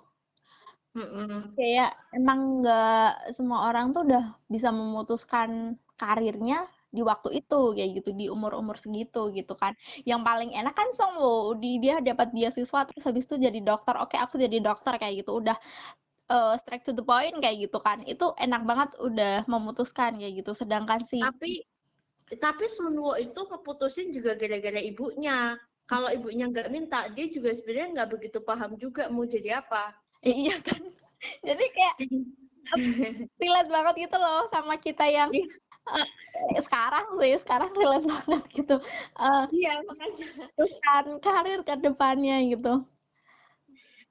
Mm -mm. kayak emang nggak semua orang tuh udah bisa memutuskan karirnya di waktu itu kayak gitu di umur-umur segitu gitu kan. Yang paling enak kan song di dia dapat beasiswa terus habis itu jadi dokter. Oke aku jadi dokter kayak gitu. Udah uh, straight to the point kayak gitu kan. Itu enak banget udah memutuskan kayak gitu. Sedangkan si tapi tapi Sunwo itu keputusin juga gara-gara ibunya kalau ibunya nggak minta dia juga sebenarnya nggak begitu paham juga mau jadi apa. Iya kan? Jadi kayak relate banget gitu loh sama kita yang uh, sekarang sih sekarang relate banget gitu. Uh, iya makanya. kan karir ke depannya gitu.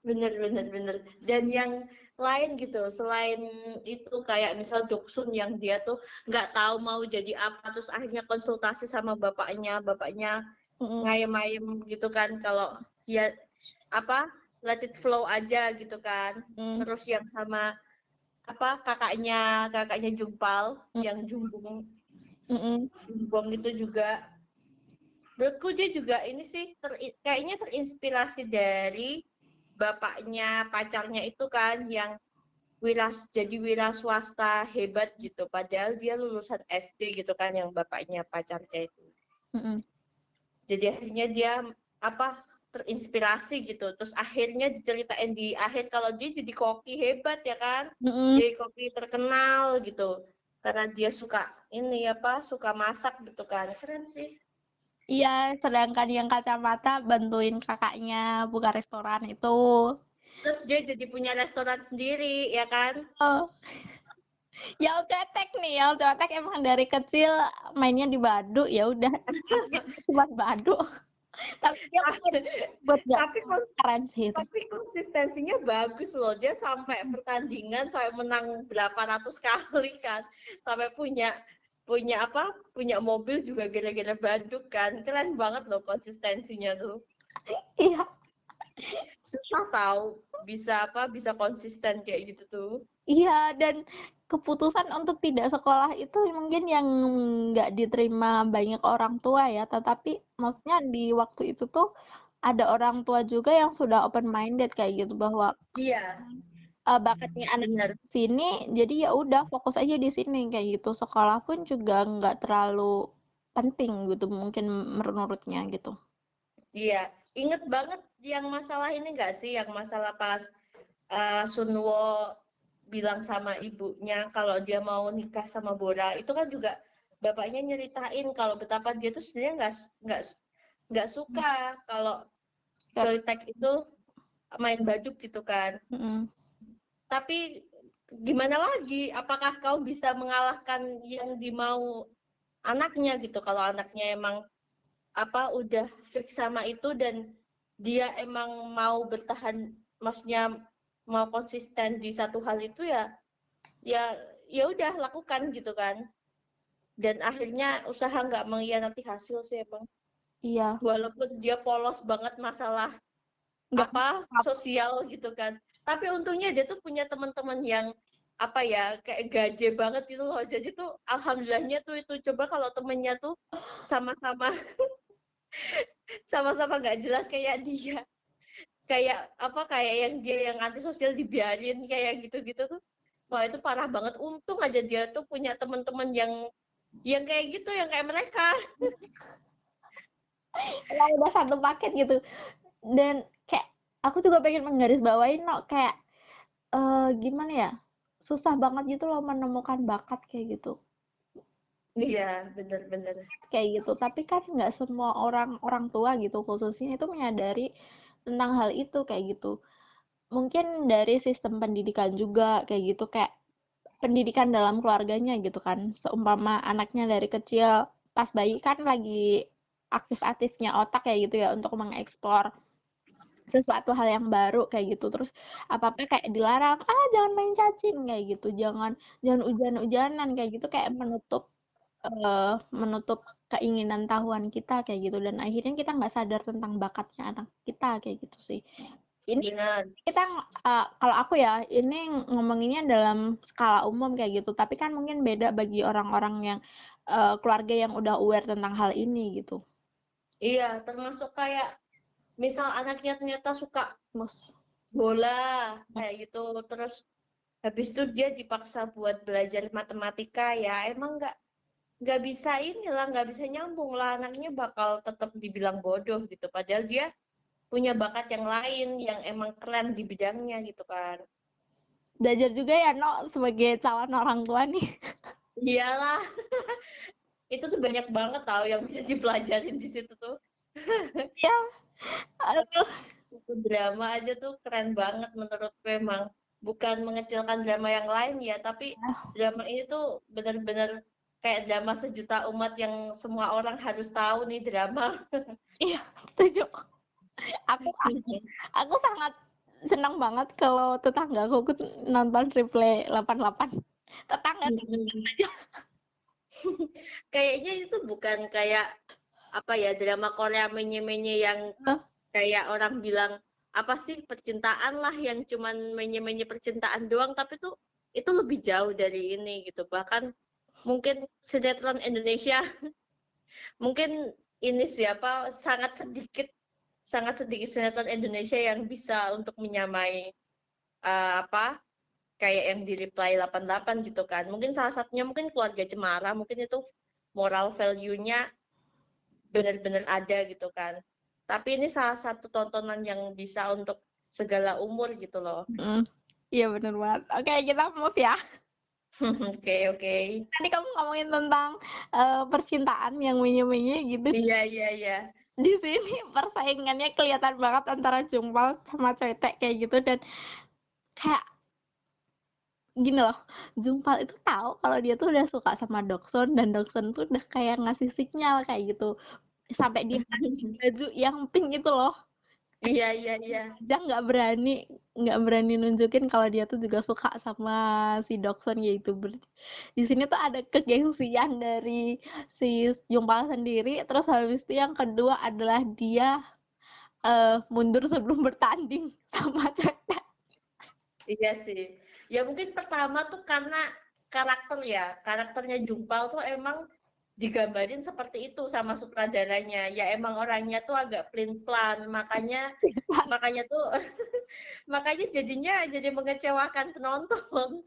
Bener bener bener. Dan yang lain gitu selain itu kayak misal Doksun yang dia tuh nggak tahu mau jadi apa terus akhirnya konsultasi sama bapaknya bapaknya ngayem-ngayem gitu kan kalau dia apa let it flow aja gitu kan mm. terus yang sama apa kakaknya kakaknya Jumpal mm. yang Jumbung mm -mm. Jumbung itu juga menurutku dia juga ini sih ter, kayaknya terinspirasi dari bapaknya pacarnya itu kan yang wiras jadi wira swasta hebat gitu padahal dia lulusan SD gitu kan yang bapaknya pacarnya itu mm -mm. Jadi akhirnya dia apa terinspirasi gitu. Terus akhirnya diceritain di akhir kalau dia jadi koki hebat ya kan? Mm-hmm. jadi koki terkenal gitu. Karena dia suka ini apa suka masak gitu kan. Keren sih. Iya sedangkan yang kacamata bantuin kakaknya buka restoran itu. Terus dia jadi punya restoran sendiri ya kan? Oh. Yal cetek nih, Yal cetek emang dari kecil mainnya di Badu. Ya udah. Cuma Badu. Tapi dia buat tapi keren sih itu. tapi konsistensinya bagus loh. Dia sampai pertandingan sampai menang berapa ratus kali kan. Sampai punya punya apa punya mobil juga gara-gara Bandung kan. Keren banget loh konsistensinya tuh. Iya susah tahu bisa apa? Bisa konsisten kayak gitu tuh. Iya dan keputusan untuk tidak sekolah itu mungkin yang nggak diterima banyak orang tua ya, tetapi maksudnya di waktu itu tuh ada orang tua juga yang sudah open minded kayak gitu bahwa iya. Uh, bakatnya anak sini jadi ya udah fokus aja di sini kayak gitu. Sekolah pun juga nggak terlalu penting gitu mungkin menurutnya gitu. Iya. Inget banget yang masalah ini enggak sih yang masalah pas uh, Sunwo bilang sama ibunya kalau dia mau nikah sama Bora itu kan juga bapaknya nyeritain kalau betapa dia tuh sebenarnya nggak nggak nggak suka kalau Joytek itu main baduk gitu kan. Mm -hmm. Tapi gimana lagi? Apakah kau bisa mengalahkan yang dimau anaknya gitu? Kalau anaknya emang apa udah fix sama itu dan dia emang mau bertahan, maksudnya mau konsisten di satu hal itu ya ya ya udah lakukan gitu kan. Dan akhirnya usaha nggak mengkhianati hasil sih emang. Iya. Walaupun dia polos banget masalah nggak apa sosial gitu kan. Tapi untungnya dia tuh punya teman-teman yang apa ya kayak gaje banget gitu loh. Jadi tuh alhamdulillahnya tuh itu. Coba kalau temennya tuh sama-sama sama-sama nggak jelas kayak dia. Kayak apa kayak yang dia yang antisosial dibiarin kayak gitu-gitu tuh. Wah itu parah banget. Untung aja dia tuh punya teman-teman yang yang kayak gitu yang kayak mereka. Yang udah satu paket gitu. Dan kayak aku juga pengen menggarisbawahi no kayak uh, gimana ya? Susah banget gitu loh menemukan bakat kayak gitu Iya, bener-bener. Kayak gitu. Tapi kan nggak semua orang orang tua gitu khususnya itu menyadari tentang hal itu kayak gitu mungkin dari sistem pendidikan juga kayak gitu kayak pendidikan dalam keluarganya gitu kan seumpama anaknya dari kecil pas bayi kan lagi aktif-aktifnya otak kayak gitu ya untuk mengeksplor sesuatu hal yang baru kayak gitu terus apa apa kayak dilarang ah jangan main cacing kayak gitu jangan jangan hujan-hujanan kayak gitu kayak menutup uh, menutup keinginan tahuan kita kayak gitu. Dan akhirnya kita nggak sadar tentang bakatnya anak kita kayak gitu sih. Ini Benar. kita uh, kalau aku ya ini ngomonginnya dalam skala umum kayak gitu. Tapi kan mungkin beda bagi orang-orang yang uh, keluarga yang udah aware tentang hal ini gitu. Iya termasuk kayak misal anaknya ternyata suka mus. bola kayak gitu. Terus habis itu dia dipaksa buat belajar matematika ya emang nggak nggak bisa inilah nggak bisa nyambung lah. Anaknya bakal tetap dibilang bodoh gitu. Padahal dia punya bakat yang lain yang emang keren di bidangnya gitu kan. Belajar juga ya no sebagai calon orang tua nih. Iyalah. Itu tuh banyak banget tau yang bisa dipelajarin di situ tuh. Ya aduh. Itu drama aja tuh keren banget menurutku emang. Bukan mengecilkan drama yang lain ya tapi ya. drama ini tuh benar-benar kayak drama sejuta umat yang semua orang harus tahu nih drama. Iya, setuju. Aku aku sangat senang banget kalau tetangga aku nonton replay 88. Tetangga aja. Kayaknya itu bukan kayak apa ya drama Korea menye-menye yang huh? kayak orang bilang apa sih percintaan lah yang cuman menye-menye percintaan doang tapi tuh itu lebih jauh dari ini gitu bahkan mungkin sinetron Indonesia. Mungkin ini siapa sangat sedikit sangat sedikit sinetron Indonesia yang bisa untuk menyamai uh, apa kayak yang di reply 88 gitu kan. Mungkin salah satunya mungkin keluarga cemara mungkin itu moral value-nya benar-benar ada gitu kan. Tapi ini salah satu tontonan yang bisa untuk segala umur gitu loh. Iya mm, benar banget. Oke kita move ya Oke, oke. Tadi kamu ngomongin tentang uh, percintaan yang menye-menye gitu. Iya, iya, iya. Di sini persaingannya kelihatan banget antara Jumpal sama Coytek kayak gitu dan kayak gini loh, Jumpal itu tahu kalau dia tuh udah suka sama Dokson dan Dokson tuh udah kayak ngasih sinyal kayak gitu sampai dia baju yang pink itu loh Iya iya iya. Jang nggak berani nggak berani nunjukin kalau dia tuh juga suka sama si Dokson yaitu di sini tuh ada kegengsian dari si Jumpal sendiri. Terus habis itu yang kedua adalah dia uh, mundur sebelum bertanding sama Ceta. Iya sih. Ya mungkin pertama tuh karena karakter ya. Karakternya Jumpal tuh emang digambarin seperti itu sama sutradaranya ya emang orangnya tuh agak plain plan makanya makanya tuh makanya jadinya jadi mengecewakan penonton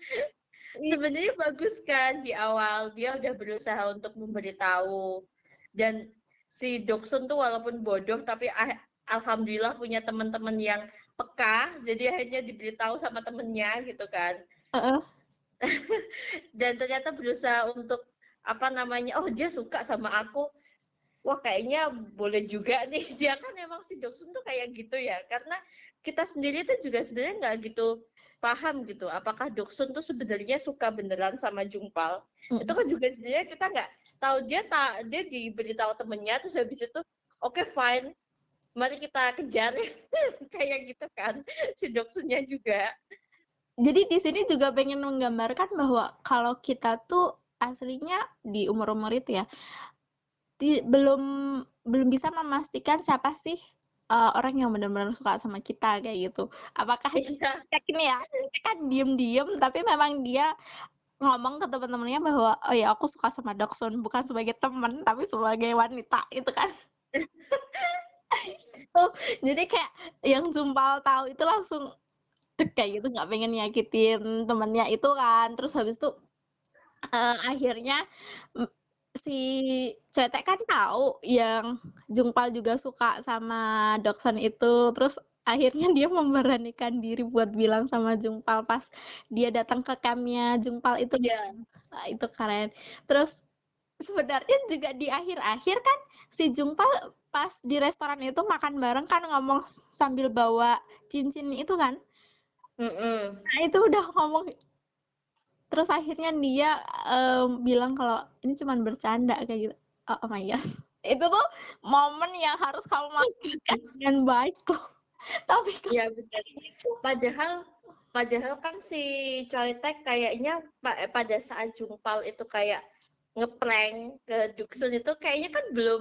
iya. sebenarnya bagus kan di awal dia udah berusaha untuk memberitahu dan si Doksun tuh walaupun bodoh tapi ah, alhamdulillah punya teman-teman yang peka jadi akhirnya diberitahu sama temennya gitu kan Heeh. dan ternyata berusaha untuk apa namanya oh dia suka sama aku. Wah kayaknya boleh juga nih. Dia kan emang si Doksun tuh kayak gitu ya. Karena kita sendiri tuh juga sebenarnya nggak gitu paham gitu apakah Doksun tuh sebenarnya suka beneran sama Jungpal. Mm. itu kan juga sebenarnya kita nggak tahu. Dia tak dia diberitahu temennya terus habis itu oke fine. Mari kita kejar. Kayak gitu kan si Doksunnya juga. Jadi di sini juga pengen menggambarkan bahwa kalau kita tuh aslinya di umur-umur itu ya, di, belum belum bisa memastikan siapa sih uh, orang yang benar-benar suka sama kita kayak gitu. Apakah kayak ini ya, kan diem-diem tapi memang dia ngomong ke teman-temannya bahwa oh ya aku suka sama Doksun bukan sebagai teman tapi sebagai wanita itu kan. Tuh, jadi kayak yang Jumpal tahu itu langsung dek kayak gitu nggak pengen nyakitin temennya itu kan terus habis itu eh, akhirnya mm, si Cetek kan tahu yang Jungpal juga suka sama Dokson itu terus akhirnya dia memberanikan diri buat bilang sama Jungpal pas dia datang ke campnya Jungpal itu Iya. Nah, itu keren terus sebenarnya juga di akhir-akhir kan si Jungpal pas di restoran itu makan bareng kan ngomong sambil bawa cincin itu kan Mm-mm. Nah, itu udah ngomong terus akhirnya dia em, bilang kalau ini cuman bercanda kayak gitu. Oh, oh my god. Itu tuh momen yang harus kamu manfaatkan dengan baik tuh. Tapi kan Iya benar. Padahal padahal kan si Choi-taek kayaknya pa- pada saat Jungpal itu kayak ngeprank ke Duksun itu kayaknya kan belum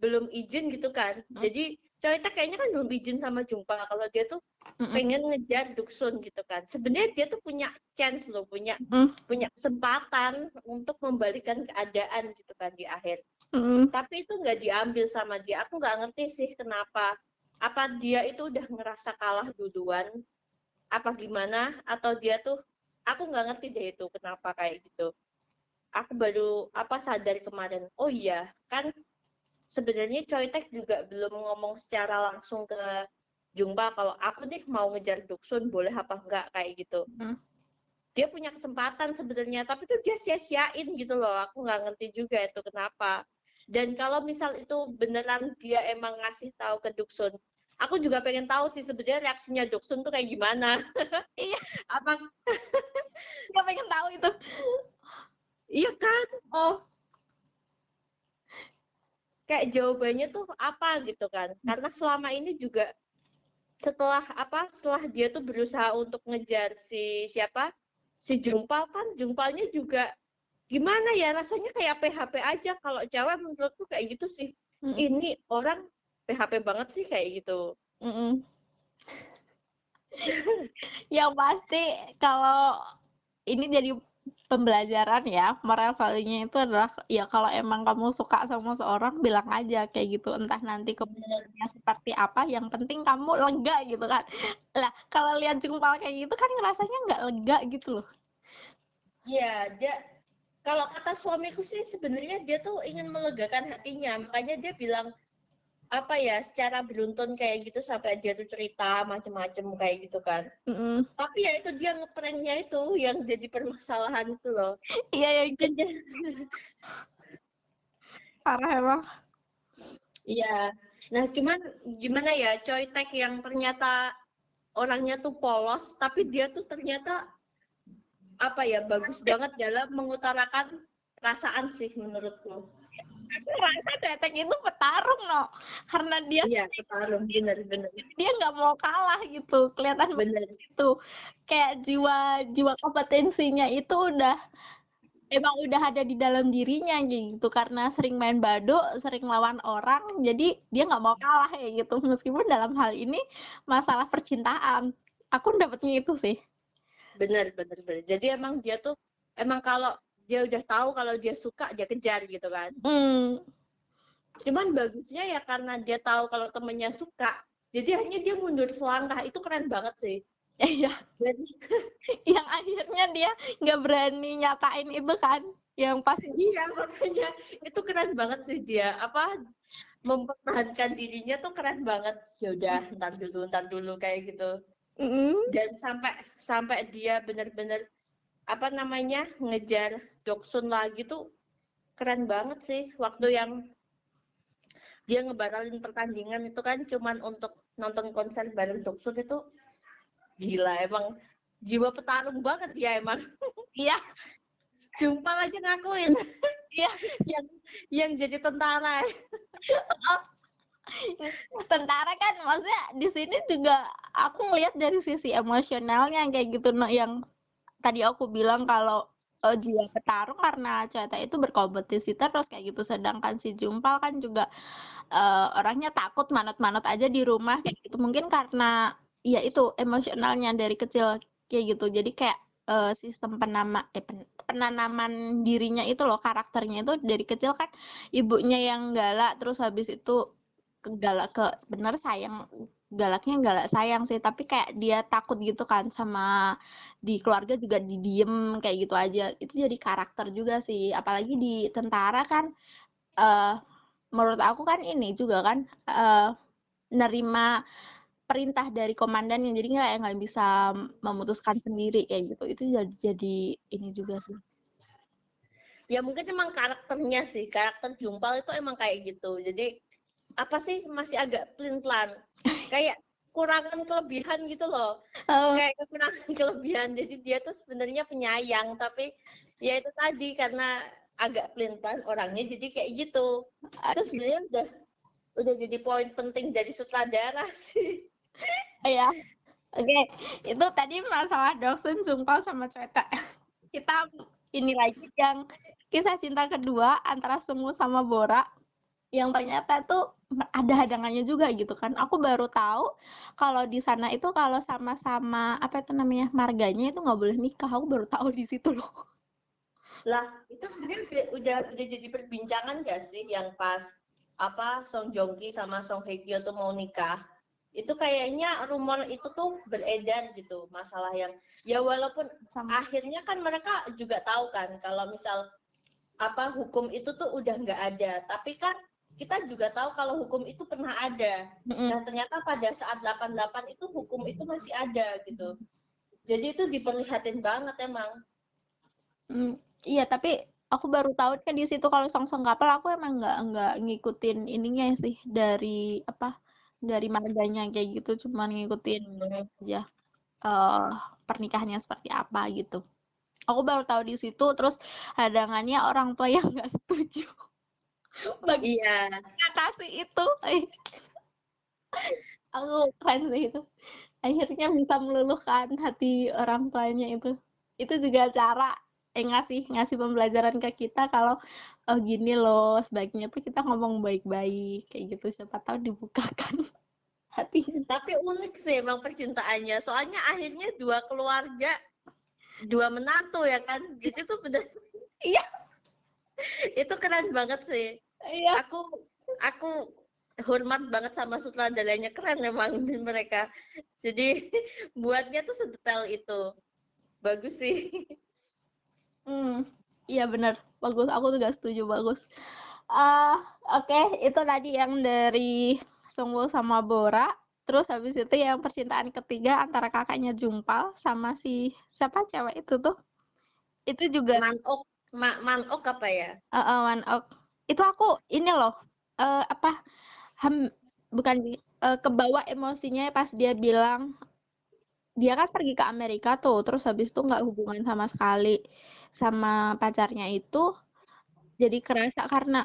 belum izin gitu kan. Hmm. Jadi Choi-taek kayaknya kan belum izin sama Jungpal kalau dia tuh Mm-mm. pengen ngejar Duksun gitu kan. Sebenarnya dia tuh punya chance loh, punya Mm. punya kesempatan untuk membalikan keadaan gitu kan di akhir. Mm-mm. Tapi itu nggak diambil sama dia. Aku nggak ngerti sih kenapa. Apa dia itu udah ngerasa kalah duluan? Apa gimana? Atau dia tuh, aku nggak ngerti deh itu kenapa kayak gitu. Aku baru apa sadar kemarin. Oh iya, kan sebenarnya Choi-taek juga belum ngomong secara langsung ke Jungpa kalau aku nih mau ngejar Duksun boleh apa enggak kayak gitu. Hmm. Dia punya kesempatan sebenarnya, tapi tuh dia sia-siain gitu loh. Aku nggak ngerti juga itu kenapa. Dan kalau misal itu beneran dia emang ngasih tahu ke Duksun, aku juga pengen tahu sih sebenarnya reaksinya Duksun tuh kayak gimana. Iya. Apa Gak pengen tahu itu. iya kan? Oh, Kayak jawabannya tuh apa gitu kan? Karena selama ini juga setelah apa? Setelah dia tuh berusaha untuk ngejar si siapa? Si Jungpal kan Jungpalnya juga gimana ya rasanya kayak PHP aja kalau cewek menurutku kayak gitu sih. Mm-mm. Ini orang PHP banget sih kayak gitu. Mm-mm. Yang pasti kalau ini jadi pembelajaran ya, moral value-nya itu adalah ya kalau emang kamu suka sama seorang bilang aja kayak gitu, entah nanti kemudiannya seperti apa, yang penting kamu lega gitu kan. Lah, kalau lihat Jungpal kayak gitu kan rasanya nggak lega gitu loh. Iya, dia kalau kata suamiku sih sebenarnya dia tuh ingin melegakan hatinya, makanya dia bilang apa ya secara beruntun kayak gitu sampai dia tuh cerita macem-macem kayak gitu kan. Mm-mm. Tapi ya itu dia ngepranknya itu yang jadi permasalahan itu loh. Iya ya, dia- parah emang. Iya. Nah cuman gimana ya Choi Taek yang ternyata orangnya tuh polos, tapi dia tuh ternyata apa ya bagus banget dalam mengutarakan perasaan sih menurutku. Aku ngerasa Tetek itu petarung no, karena dia Iya, petarung. Bener-bener. dia nggak mau kalah gitu, kelihatan Bener. itu kayak jiwa jiwa kompetensinya itu udah emang udah ada di dalam dirinya gitu. Karena sering main bado sering lawan orang jadi dia nggak mau kalah ya gitu. Meskipun dalam hal ini masalah percintaan. Aku dapetnya itu sih. Bener bener bener. Jadi emang dia tuh emang kalau dia udah tahu kalau dia suka dia kejar gitu kan. Hmm. Cuman bagusnya ya karena dia tahu kalau temennya suka jadi akhirnya dia mundur selangkah. Itu keren banget sih. Iya. Yang akhirnya dia nggak berani nyatain itu kan? Yang pas iya makanya itu keren banget sih dia apa mempertahankan dirinya tuh keren banget. Ya udah ntar dulu ntar dulu kayak gitu. Mm -hmm. dan sampai sampai dia benar-benar apa namanya ngejar Doksun lagi tuh keren banget sih. Waktu yang dia ngebatalin pertandingan itu kan cuman untuk nonton konser bareng Doksun itu gila emang. Jiwa petarung banget dia emang. Iya. Jumpa aja ngakuin. Iya. Yang yang jadi tentara. Tentara kan maksudnya di sini juga aku ngelihat dari sisi emosionalnya kayak gitu no yang tadi aku bilang kalau uh, jiwa petarung karena Ceta itu berkompetisi terus kayak gitu. Sedangkan si Jumpal kan juga uh, orangnya takut manut-manut aja di rumah kayak gitu. Mungkin karena ya itu emosionalnya dari kecil kayak gitu. Jadi kayak uh, sistem penama eh, pen, penanaman dirinya itu loh karakternya itu dari kecil kan ibunya yang galak terus habis itu galak ke bener sayang galaknya galak sayang sih tapi kayak dia takut gitu kan sama di keluarga juga didiem kayak gitu aja. Itu jadi karakter juga sih apalagi di tentara kan uh, menurut aku kan ini juga kan uh, nerima perintah dari komandan yang jadi nggak nggak bisa memutuskan sendiri kayak gitu. Itu jadi jadi ini juga sih. Ya mungkin emang karakternya sih karakter Jumpal itu emang kayak gitu. Jadi apa sih masih agak pelin pelan kayak kurangan kelebihan gitu loh oh. kayak kekurangan kelebihan jadi dia tuh sebenarnya penyayang tapi ya itu tadi karena agak pelin pelan orangnya jadi kayak gitu itu sebenarnya udah udah jadi poin penting dari sutradara sih Iya. Oke, okay. itu tadi masalah Doksun, Jungpal sama Cueta. Kita ini lagi yang kisah cinta kedua antara Sungu sama Bora yang ternyata tuh ada hadangannya juga gitu kan. Aku baru tahu kalau di sana itu kalau sama-sama apa itu namanya marganya itu nggak boleh nikah. Aku baru tahu di situ loh. Lah, itu sebenarnya udah udah jadi perbincangan gak sih yang pas apa Song Joong Ki sama Song Hye Kyo tuh mau nikah? itu kayaknya rumor itu tuh beredar gitu masalah yang ya walaupun Sama. akhirnya kan mereka juga tahu kan kalau misal apa hukum itu tuh udah nggak ada tapi kan kita juga tahu kalau hukum itu pernah ada. Mm-hmm. nah ternyata pada saat 88 itu hukum itu masih ada gitu. Jadi itu diperlihatin banget emang. Mm, iya tapi aku baru tahu kan di situ kalau song song kapal aku emang nggak nggak ngikutin ininya sih dari apa dari marganya kayak gitu cuman ngikutin aja uh, pernikahannya seperti apa gitu. Aku baru tahu di situ terus hadangannya orang tua yang nggak setuju bagi iya. kasih itu. Aku keren sih itu. Akhirnya bisa meluluhkan hati orang tuanya itu. Itu juga cara eh ngasih ngasih pembelajaran ke kita kalau oh gini loh sebaiknya tuh kita ngomong baik-baik. Kayak gitu siapa tahu dibukakan hati tapi unik sih emang percintaannya. Soalnya akhirnya dua keluarga dua menantu ya kan? Jadi tuh bener iya. Itu keren banget sih iya aku aku hormat banget sama sutradaranya keren emang mereka jadi buatnya tuh sedetail itu bagus sih Hmm, iya benar. Bagus. Aku juga setuju bagus. Uh, Oke, okay. itu tadi yang dari Sungwoo sama Bora. Terus habis itu yang percintaan ketiga antara kakaknya Jumpal sama si siapa cewek itu tuh. Itu juga Manok. Ma Manok apa ya? Uh, uh, Manok. Itu aku ini loh. Uh, apa? Ham, bukan uh, kebawa emosinya pas dia bilang dia kan pergi ke Amerika tuh terus habis itu nggak hubungan sama sekali sama pacarnya itu jadi kerasa karena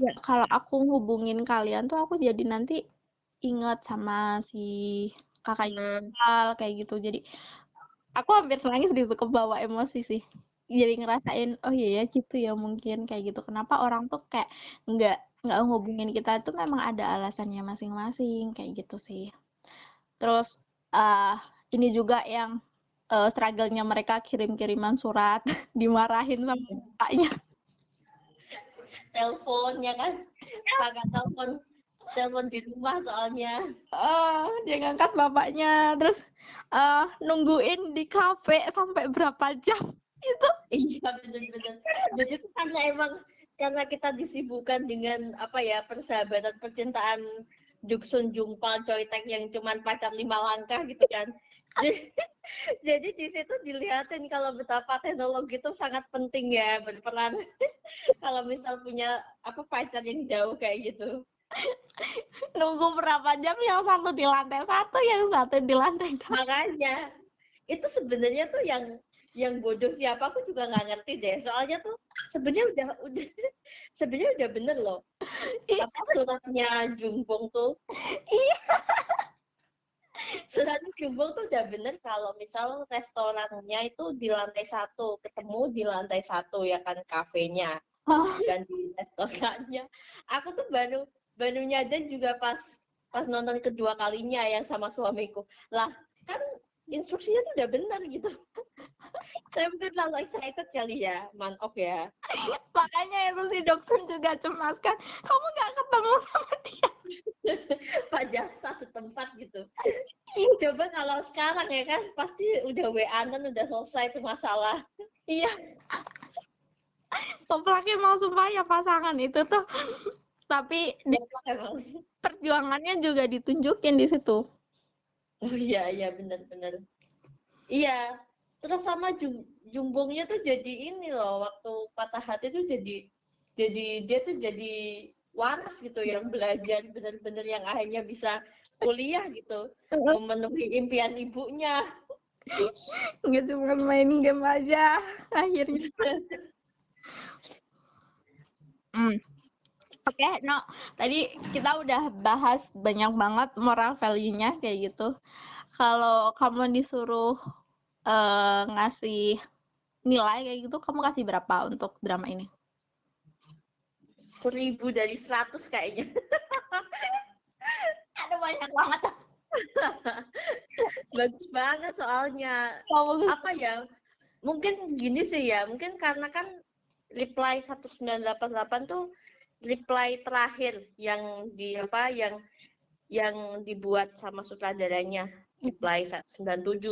ya kalau aku hubungin kalian tuh aku jadi nanti inget sama si kakaknya hmm. kayak gitu jadi aku hampir nangis di ke bawah emosi sih jadi ngerasain oh iya ya gitu ya mungkin kayak gitu. Kenapa orang tuh kayak nggak nggak hubungin kita itu memang ada alasannya masing-masing kayak gitu sih. Terus uh, ini juga yang uh, struggle-nya mereka kirim-kiriman surat dimarahin sama bapaknya. Teleponnya kan kagak telepon telepon di rumah soalnya. Uh, dia ngangkat bapaknya terus uh, nungguin di kafe sampai berapa jam itu iya benar-benar jadi itu karena emang karena kita disibukkan dengan apa ya persahabatan percintaan Duksun Jumpal Coitek yang cuman pacar lima langkah gitu kan. Jadi, jadi di situ dilihatin kalau betapa teknologi itu sangat penting ya berperan. Kalau misal punya apa pacar yang jauh kayak gitu. Nunggu berapa jam yang satu di lantai satu yang satu di lantai dua makanya itu sebenarnya tuh yang yang bodoh siapa aku juga nggak ngerti deh. Soalnya tuh sebenarnya udah udah sebenarnya udah bener loh. Iya. apa suratnya Jungbong tuh? Iya. Surat Jungbong tuh udah bener kalau misal restorannya itu di lantai satu ketemu di lantai satu ya kan kafenya Oh, dan di restorannya. Aku tuh baru baru nyadar juga pas pas nonton kedua kalinya yang sama suamiku. Lah kan instruksinya tuh udah bener gitu. Saya mungkin terlalu excited kali ya manok ya. Makanya itu si dokter juga cemas kan kamu nggak ketemu sama dia? Pada satu tempat gitu. Iya. coba kalau sekarang ya kan pasti udah wa kan udah selesai tuh masalah. Iya. Keplaknya mau supaya pasangan itu tuh. Tapi di emang. perjuangannya juga ditunjukin di situ Oh iya iya benar-benar. Iya. Terus sama jum, jumbongnya tuh jadi ini loh waktu patah hati tuh jadi jadi dia tuh jadi waras gitu yang belajar benar-benar yang akhirnya bisa kuliah gitu memenuhi impian ibunya. nggak cuma main game aja akhirnya Hmm. Oke, no. Tadi kita udah bahas banyak banget moral value-nya kayak gitu. Kalau kamu disuruh eh, ngasih nilai kayak gitu, kamu kasih berapa untuk drama ini? Seribu dari seratus kayaknya. Ada banyak banget. Bagus banget soalnya. Kamu apa ya mungkin gini sih ya mungkin karena kan reply 1988 tuh reply terakhir yang di apa yang yang dibuat sama sutradaranya. Reply 97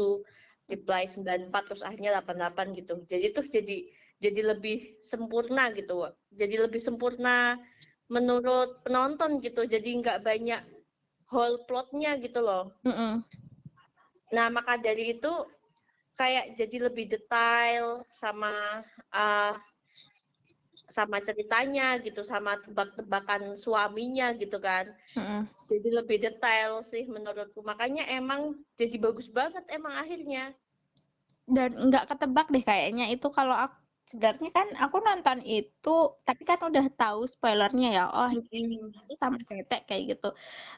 reply 94 terus akhirnya 88 gitu. Jadi tuh jadi jadi lebih sempurna gitu. Jadi lebih sempurna menurut penonton gitu. Jadi nggak banyak whole plotnya gitu loh. Mm-mm. Nah, maka dari itu kayak jadi lebih detail sama uh, sama ceritanya gitu, sama tebak-tebakan suaminya gitu kan. Mm-mm. Jadi lebih detail sih menurutku. Makanya emang jadi bagus banget emang akhirnya. Dan nggak ketebak deh kayaknya itu kalau aku sebenarnya kan aku nonton itu tapi kan udah tahu spoilernya ya oh ini sama cetek kayak gitu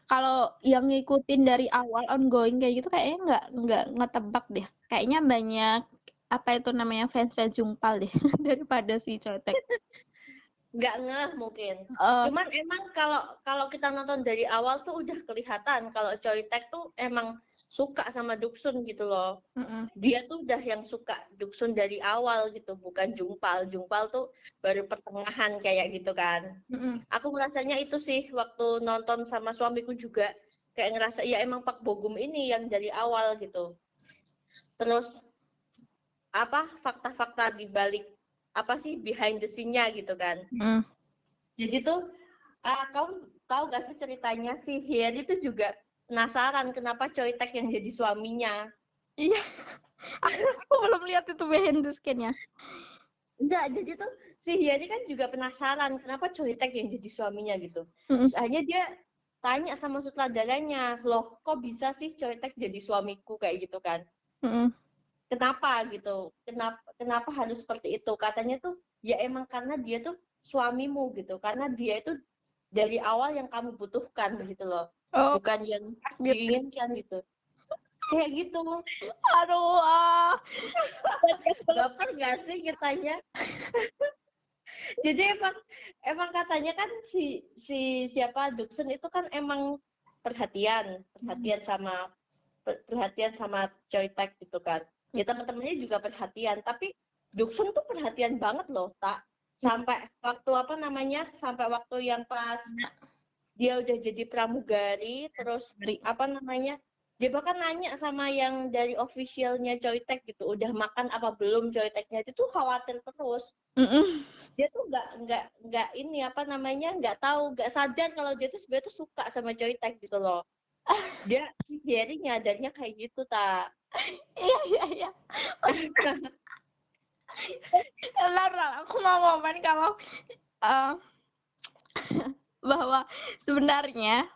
kalau yang ngikutin dari awal ongoing kayak gitu kayaknya nggak nggak ngetebak deh kayaknya banyak apa itu namanya fans fans jumpal deh daripada si cetek Nggak ngeh mungkin. Eh, Cuman emang kalau kalau kita nonton dari awal tuh udah kelihatan kalau Choi Taek tuh emang suka sama Duksun gitu loh. mm-mm. dia tuh udah yang suka Duksun dari awal gitu, bukan Jungpal. Jungpal tuh baru pertengahan kayak gitu kan. Mm-mm. Aku merasanya itu sih waktu nonton sama suamiku juga kayak ngerasa ya emang Pak Bogum ini yang dari awal gitu. Terus apa fakta-fakta di balik apa sih behind the scene-nya gitu kan. Mm. Jadi tuh ah kau tahu gak sih ceritanya si Hieri itu juga penasaran kenapa Choi Taek yang jadi suaminya. iya aku, belum lihat itu behind the scene-nya Enggak, jadi tuh si Hiari kan juga penasaran kenapa Choi Taek yang jadi suaminya gitu. Mm-mm. Terus akhirnya dia tanya sama sutradaranya, loh kok bisa sih Choi Taek jadi suamiku kayak gitu kan? Mm-mm. Kenapa gitu? Kenapa kenapa harus seperti itu? Katanya tuh ya emang karena dia tuh suamimu gitu, karena dia itu dari awal yang kamu butuhkan gitu loh, oh bukan yang diinginkan gitu. Kayak gitu. aduh ah. Baper nggak sih kitanya? Jadi emang emang katanya kan si si siapa Duksun itu kan emang perhatian, perhatian sama per- perhatian sama Choi Taek gitu kan. Ya teman-temannya juga perhatian, tapi Duksun tuh perhatian banget loh, tak sampai waktu apa namanya? Sampai waktu yang pas dia udah jadi pramugari terus Dari- apa namanya? dia bahkan nanya sama yang dari officialnya Joytech gitu udah makan apa belum Joytechnya itu tuh khawatir terus Mm-mm. dia tuh nggak nggak nggak ini apa namanya nggak tahu nggak sadar kalau dia tuh sebenarnya tuh suka sama Joytech gitu loh dia Jerry nyadarnya kayak gitu tak iya iya iya. Bentar. aku mau ngomong kalau eh, bahwa sebenarnya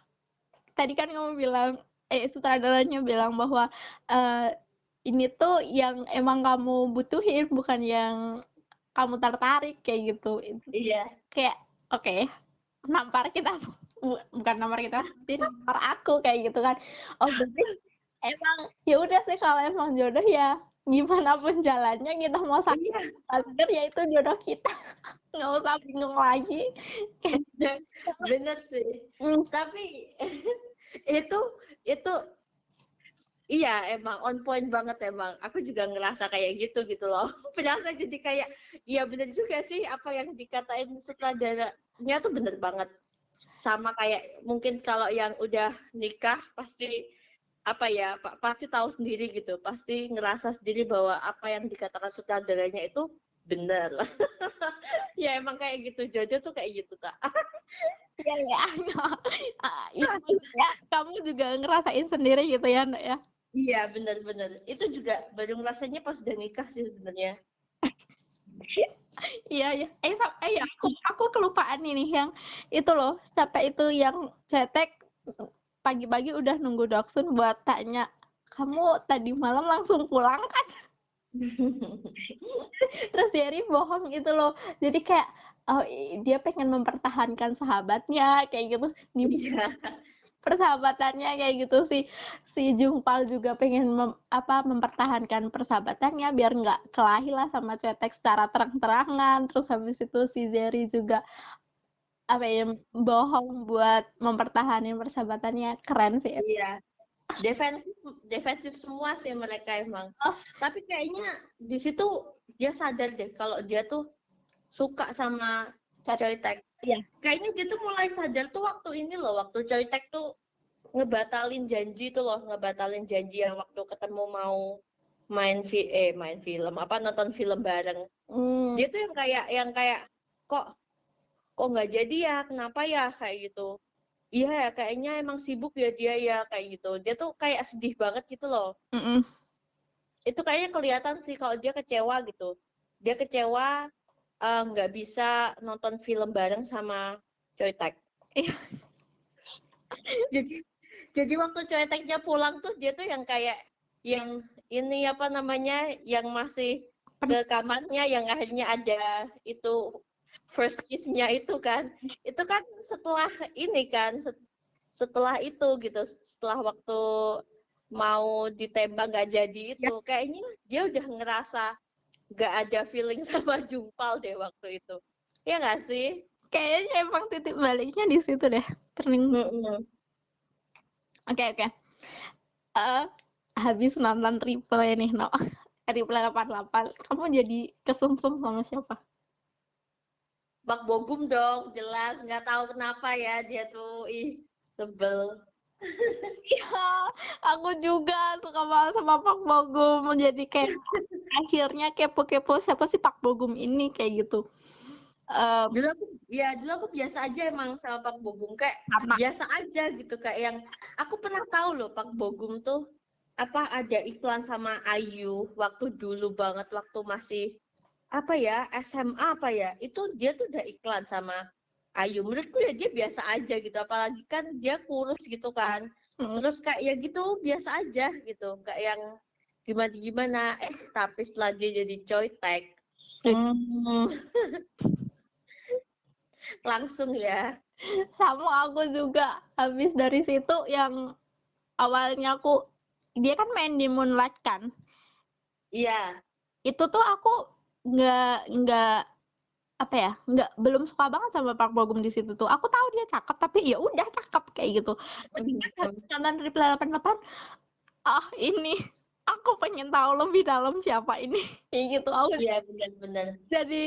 tadi kan kamu bilang eh sutradaranya bilang bahwa eh, ini tuh yang emang kamu butuhin bukan yang kamu tertarik kayak gitu. Itu iya. Kayak oke nampar kita. bu- bukan nampar kita tapi nampar aku kayak gitu kan. Oh berarti emang ya udah sih kalau emang jodoh ya gimana pun jalannya kita mau sakit iya. sadar ya itu jodoh kita. Nggak usah bingung lagi. Bener sih. Hmm, tapi itu itu iya emang on point banget emang. Aku juga ngerasa kayak gitu gitu loh. Berasa jadi kayak iya bener juga sih apa yang dikatain sutradaranya tuh bener banget sama kayak mungkin kalau yang udah nikah pasti apa ya pa- pasti tahu sendiri gitu pasti ngerasa sendiri bahwa apa yang dikatakan sutradaranya itu benar ya emang kayak gitu jodoh tuh kayak gitu tak Iya ya, ya, kamu juga ngerasain sendiri gitu ya, ya. Iya benar-benar. Itu juga baru ngerasanya pas udah nikah sih sebenarnya. Iya ya. Eh, eh ya, aku aku kelupaan ini yang itu loh, sampai itu yang cetek pagi-pagi udah nunggu Doksun buat tanya, kamu tadi malam langsung pulang kan? Terus Jerry bohong gitu loh. Jadi kayak oh, dia pengen mempertahankan sahabatnya kayak gitu. Iya. Persahabatannya kayak gitu sih si Jungpal juga pengen mem- apa mempertahankan persahabatannya biar nggak kelahi lah sama Cetek secara terang-terangan terus habis itu si Zeri juga apa ya bohong buat mempertahankan persahabatannya keren sih Iya. Defensif defensif semua sih mereka emang. Oh. Tapi kayaknya di situ dia sadar deh kalau dia tuh suka sama Choi Tek. Iya. Kayaknya dia tuh mulai sadar tuh waktu ini loh, waktu Choi Tek tuh ngebatalin janji tuh loh, ngebatalin janji yang waktu ketemu mau main vi eh main film apa nonton film bareng. Hmm, dia tuh yang kayak yang kayak kok kok nggak jadi ya? Kenapa ya? Kayak gitu. Iya ya kayaknya emang sibuk ya dia ya kayak gitu. Dia tuh kayak sedih banget gitu loh. Mm-mm. itu kayaknya kelihatan sih kalau dia kecewa gitu. Dia kecewa eh, nggak bisa nonton film bareng sama Choi Taek Iya. jadi jadi waktu Choi Taeknya pulang tuh dia tuh yang kayak yang ini apa namanya yang masih ke kamarnya yang akhirnya ada itu first kiss-nya itu kan. Itu kan setelah ini kan set- setelah itu gitu setelah waktu mau ditembak nggak jadi itu kayaknya dia udah ngerasa nggak ada feeling sama Jumpal deh waktu itu ya nggak sih kayaknya emang titik baliknya di situ deh turning. Oke oke. Eh, habis nonton triple ini, no. Triple 88. Kamu jadi kesumsum sama siapa? Bak Bogum dong jelas nggak tahu kenapa ya dia tuh ih sebel Iya, aku juga suka banget sama Pak Bogum. Jadi kayak akhirnya kepo-kepo siapa sih Pak Bogum ini kayak gitu. Eh, dulu aku ya dulu aku biasa aja emang sama Pak Bogum kayak sama. biasa aja gitu kayak yang aku pernah tahu loh Pak Bogum tuh apa ada iklan sama Ayu waktu dulu banget waktu masih apa ya SMA apa ya itu dia tuh udah iklan sama Ayu menurutku ya dia biasa aja gitu apalagi kan dia kurus gitu kan Mm. terus kayak ya gitu biasa aja gitu nggak yang gimana gimana eh tapi setelah dia jadi Choi Taek hmm, langsung ya Sama aku juga. Habis dari situ yang awalnya aku dia kan main di Moonlight kan. iya Itu tuh aku nggak nggak apa ya nggak belum suka banget sama Park Bo Gum di situ tuh. Aku tahu dia cakep tapi ya udah cakep kayak gitu. Ketika habis nonton Triple 88 ah ini aku pengen tahu lebih dalam siapa ini. Kayak gitu. Aku iya benar-benar. jadi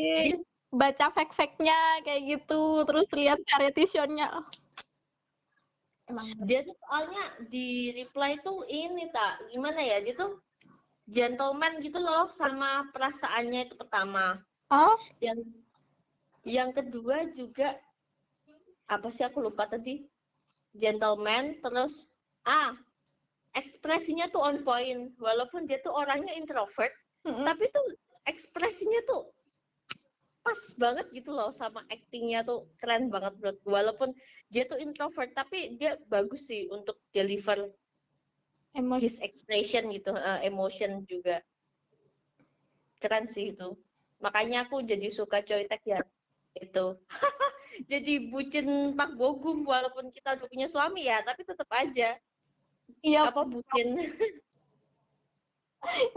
baca fact-factnya kayak gitu terus lihat variety show-nya emang dia tuh soalnya di reply tuh ini tak gimana ya dia tuh gentleman gitu loh sama perasaannya itu pertama. Oh. Yang yang kedua juga apa sih aku lupa tadi? Gentleman terus ah ekspresinya tuh on point. Walaupun dia tuh orangnya introvert mm-mm. tapi tuh ekspresinya tuh pas banget gitu loh sama actingnya tuh keren banget menurut walaupun dia tuh introvert tapi dia bagus sih untuk deliver emosi his expression gitu eh, emotion juga. Keren sih itu. Makanya aku jadi suka Choi Taek ya itu jadi bucin Pak Bogum walaupun kita udah punya suami ya tapi tetap aja. Iya apa bucin?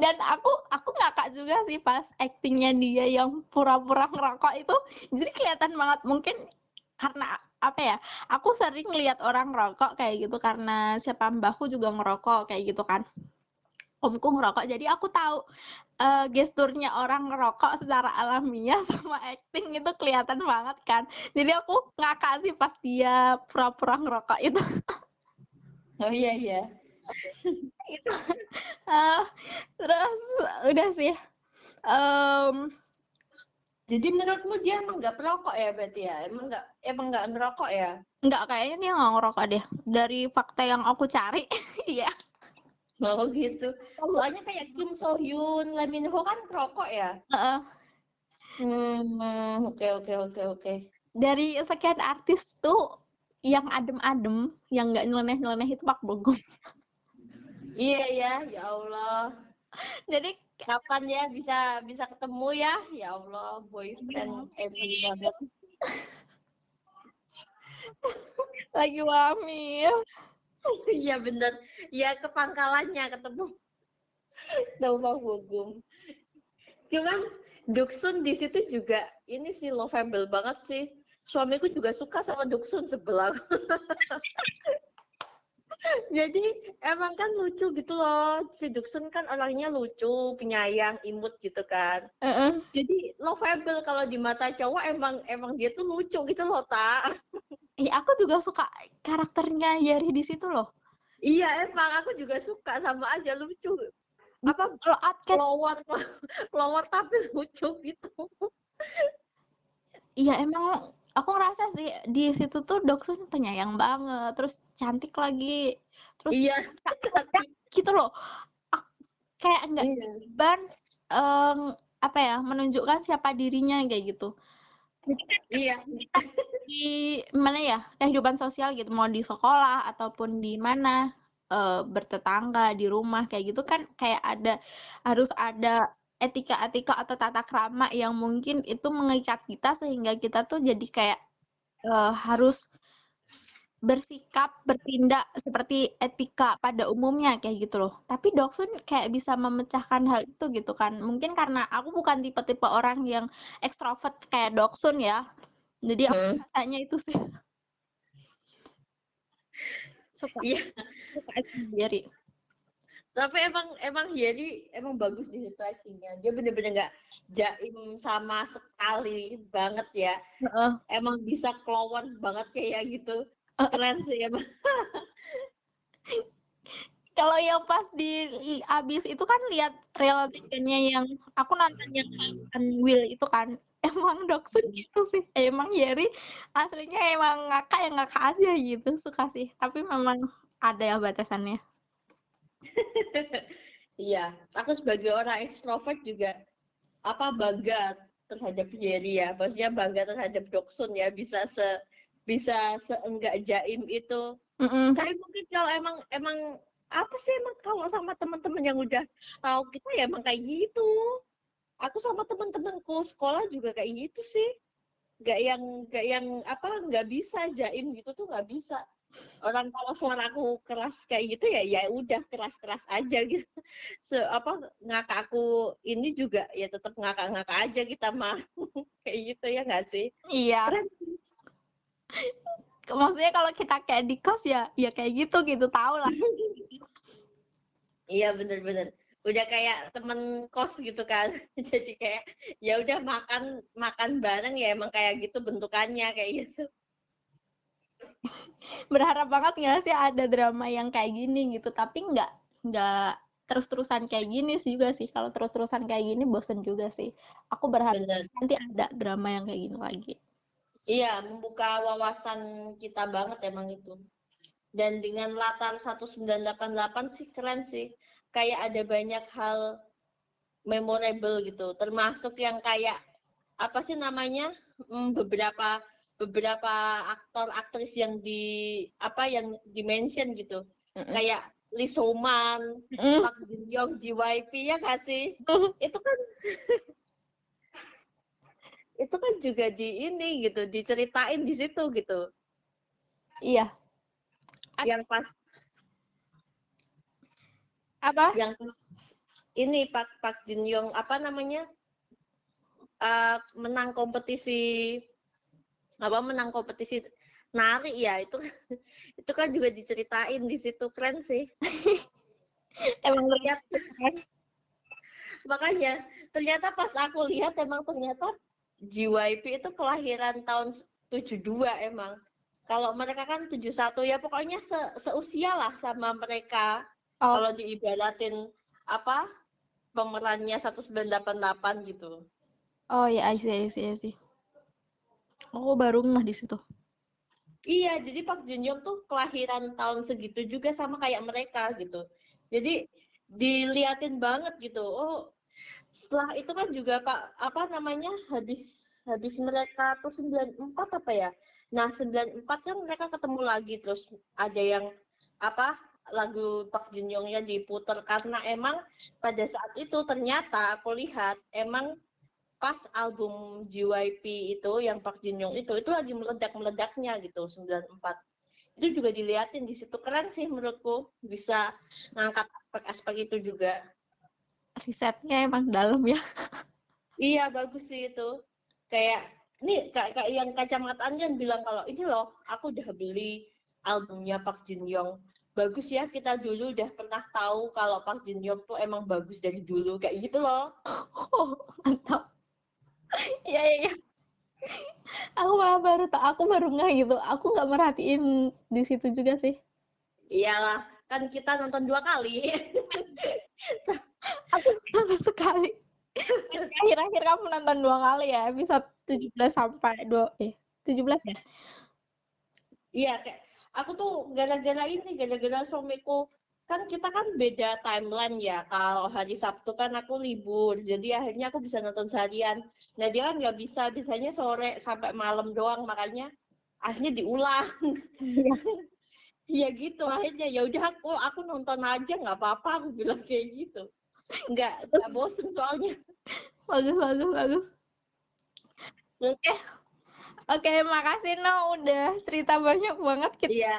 Dan aku aku ngakak juga sih pas aktingnya dia yang pura-pura ngerokok itu. Jadi kelihatan banget. Mungkin karena apa ya aku sering lihat orang ngerokok kayak gitu karena siapa mbahku juga ngerokok kayak gitu kan. Omku ngerokok. Jadi aku tahu eh, gesturnya orang ngerokok secara alamiah sama acting itu kelihatan banget kan. Jadi aku ngakak sih pas dia pura-pura ngerokok itu. Oh iya iya. Gitu. Ah, terus udah sih. Em, jadi menurutmu dia emang nggak perokok ya berarti ya? Emang nggak emang nggak ngerokok ya? nggak kayaknya dia nggak ngerokok deh. Dari fakta yang aku cari iya mau gitu. Soalnya kayak Kim So Hyun Lee Min Ho kan perokok ya? Heeh. hmm oke oke oke oke. Dari sekian artis tuh yang adem-adem yang nggak nyeleneh-nyeleneh itu Pak Bogum iya ya ya Allah. Jadi kapan ya bisa bisa ketemu ya? Ya Allah boyfriend every banget lagi wamil iya bener. Ya ke pangkalannya ketemu. Bang Bogum. Cuman Duksun di situ juga ini sih lovable banget sih. Suamiku juga suka sama Duksun sebelah jadi emang kan lucu gitu loh. Si Duksun kan orangnya lucu penyayang imut gitu kan. Heeh. jadi lovable kalau di mata cowok emang emang dia tuh lucu gitu loh tak Iya, aku juga suka karakternya Yeri di situ loh. iya emang aku juga suka sama aja lucu. Apa Kalau pelawar tapi lucu gitu. Iya emang aku ngerasa sih di situ tuh Doksun penyayang banget, terus cantik lagi, terus iya gitu loh. Ak- Kayak nggak iya beban em, apa ya menunjukkan siapa dirinya kayak gitu. Iya di mana ya kehidupan sosial gitu mau di sekolah ataupun di mana eh, bertetangga di rumah kayak gitu kan kayak ada harus ada etika-etika atau tata krama yang mungkin itu mengikat kita sehingga kita tuh jadi kayak eh, harus bersikap bertindak seperti etika pada umumnya kayak gitu loh. Tapi Doksun kayak bisa memecahkan hal itu gitu kan. Mungkin karena aku bukan tipe-tipe orang yang ekstrovert kayak Doksun ya. Jadi aku Hmm. rasanya itu sih. Suka iya. Suka acting Yeri tapi emang emang Yeri emang bagus di situ actingnya dia bener-bener nggak jaim sama sekali banget ya. Heeh. emang bisa keluar banget kayak gitu. Keren sih emang. Kalau yang pas di abis itu kan lihat realitanya yang aku nonton yang and Will itu kan. Emang Doksun gitu sih. Emang Yeri aslinya emang ngakak yang ngakak aja gitu suka sih. Tapi memang ada ya batasannya iya aku sebagai orang ekstrovert juga apa bangga terhadap Yeri ya? Maksudnya bangga terhadap Doksun ya bisa se bisa seenggak jaim itu. Mm-mm. tapi mungkin kalau emang emang apa sih emang kalau sama teman-teman yang udah tahu kita ya emang kayak gitu. Aku sama teman-temanku sekolah juga kayak gitu sih. Nggak yang nggak yang apa nggak bisa jaim gitu tuh nggak bisa orang kalau suara aku keras kayak gitu ya ya udah keras-keras aja gitu se apa ngakak aku ini juga ya tetap ngakak-ngakak aja kita mah kayak gitu ya nggak sih iya keren maksudnya kalau kita kayak di kos ya ya kayak gitu gitu tau lah Iya bener-bener. Udah kayak temen kos gitu kan. Jadi kayak ya udah makan makan bareng ya emang kayak gitu bentukannya kayak gitu. berharap banget nggak sih ada drama yang kayak gini gitu tapi nggak nggak terus-terusan kayak gini sih juga sih kalau terus-terusan kayak gini bosen juga sih aku berharap Bener. nanti ada drama yang kayak gini lagi Iya, membuka wawasan kita banget emang itu. Dan dengan latar 1988 sih keren sih. Kayak ada banyak hal memorable gitu. Termasuk yang kayak apa sih namanya? Hmm, beberapa beberapa aktor aktris yang di apa yang dimention gitu. Mm-mm. Kayak Lee Soman, Mm. Park Jin Young, JYP ya nggak sih? Itu kan itu kan juga di ini gitu, diceritain di situ gitu. iya Yang pas apa yang pas ini Pak Pak Jin Young apa namanya? eh, menang kompetisi apa menang kompetisi. Nari ya itu itu kan juga diceritain di situ. Keren sih. Emang lihat makanya ternyata pas aku lihat emang ternyata JYP itu kelahiran tahun 72 emang. Kalau mereka kan 71 ya pokoknya se seusia lah sama mereka. Oh, kalau diibaratin apa pemerannya 1988 gitu. Oh ya I see, I see, I see. Aku baru ngeh di situ Iya, jadi Park Jin Young tuh kelahiran tahun segitu juga sama kayak mereka gitu. Jadi diliatin banget gitu. Oh, setelah itu kan juga Pak apa namanya habis habis mereka tuh 94 apa ya? Nah, 94 kan mereka ketemu lagi terus ada yang apa lagu Park Jin Young-nya diputer karena emang pada saat itu ternyata aku lihat emang pas album JYP itu yang Park Jin Young itu itu lagi meledak-meledaknya gitu 94 itu juga diliatin di situ. Keren sih menurutku bisa ngangkat aspek-aspek itu juga. Risetnya emang dalam ya. Iya bagus sih itu. Kayak nih kayak, kayak yang kacamataan kan bilang kalau ini loh aku udah beli albumnya Park Jin Young bagus ya kita dulu udah pernah tahu kalau Park Jin Young tuh emang bagus dari dulu. Kayak gitu loh. Oh mantap iya iya iya. Aku malah baru tak aku baru nggak gitu. Aku nggak merhatiin di situ juga sih. Iyalah kan kita nonton dua kali. Aku nonton sekali. Akhir-akhir kamu nonton dua kali ya bisa 17 sampai dua eh 17 ya? Iya, kayak aku tuh gara-gara ini, gara-gara suamiku kan kita kan beda timeline ya. Kalau hari Sabtu kan aku libur, jadi akhirnya aku bisa nonton seharian. Nah dia kan nggak bisa, bisanya sore sampai malam doang, makanya akhirnya diulang. Iya. Iya gitu, akhirnya ya udah aku aku nonton aja nggak apa-apa, aku bilang kayak gitu. Nggak nggak bosen soalnya. bagus bagus bagus oke oke makasih no udah cerita banyak banget. Kita Iya.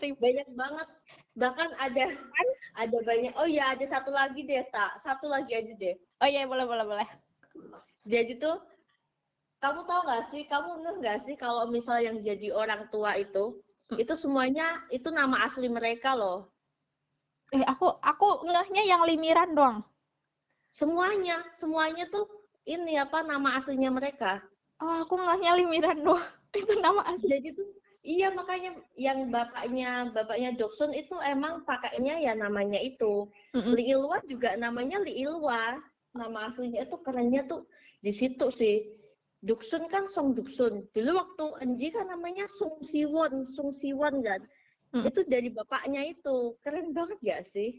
rib banyak banget. Bahkan ada ada banyak. Oh ya ada satu lagi deh tak satu lagi aja deh. Oh iya boleh boleh boleh. Jadi tuh kamu tahu nggak sih kamu ngeh nggak sih kalau misal yang jadi orang tua itu Hmm. itu semuanya itu nama asli mereka loh. Eh aku aku ngehnya yang limiran doang. Semuanya semuanya tuh ini apa nama aslinya mereka oh aku ngehnya limiran doang itu nama asli jadi tuh iya makanya yang bapaknya bapaknya Doksun itu emang pakainya ya namanya itu Mm-mm. Li Ilwa juga namanya Li Ilwa. Nama aslinya itu kerennya tuh di situ sih. Duksun kan Song Duksun. Dulu waktu Enji kan namanya Sung Siwon, Sung Siwon kan. Hmm. Itu dari bapaknya itu. Keren banget ya sih?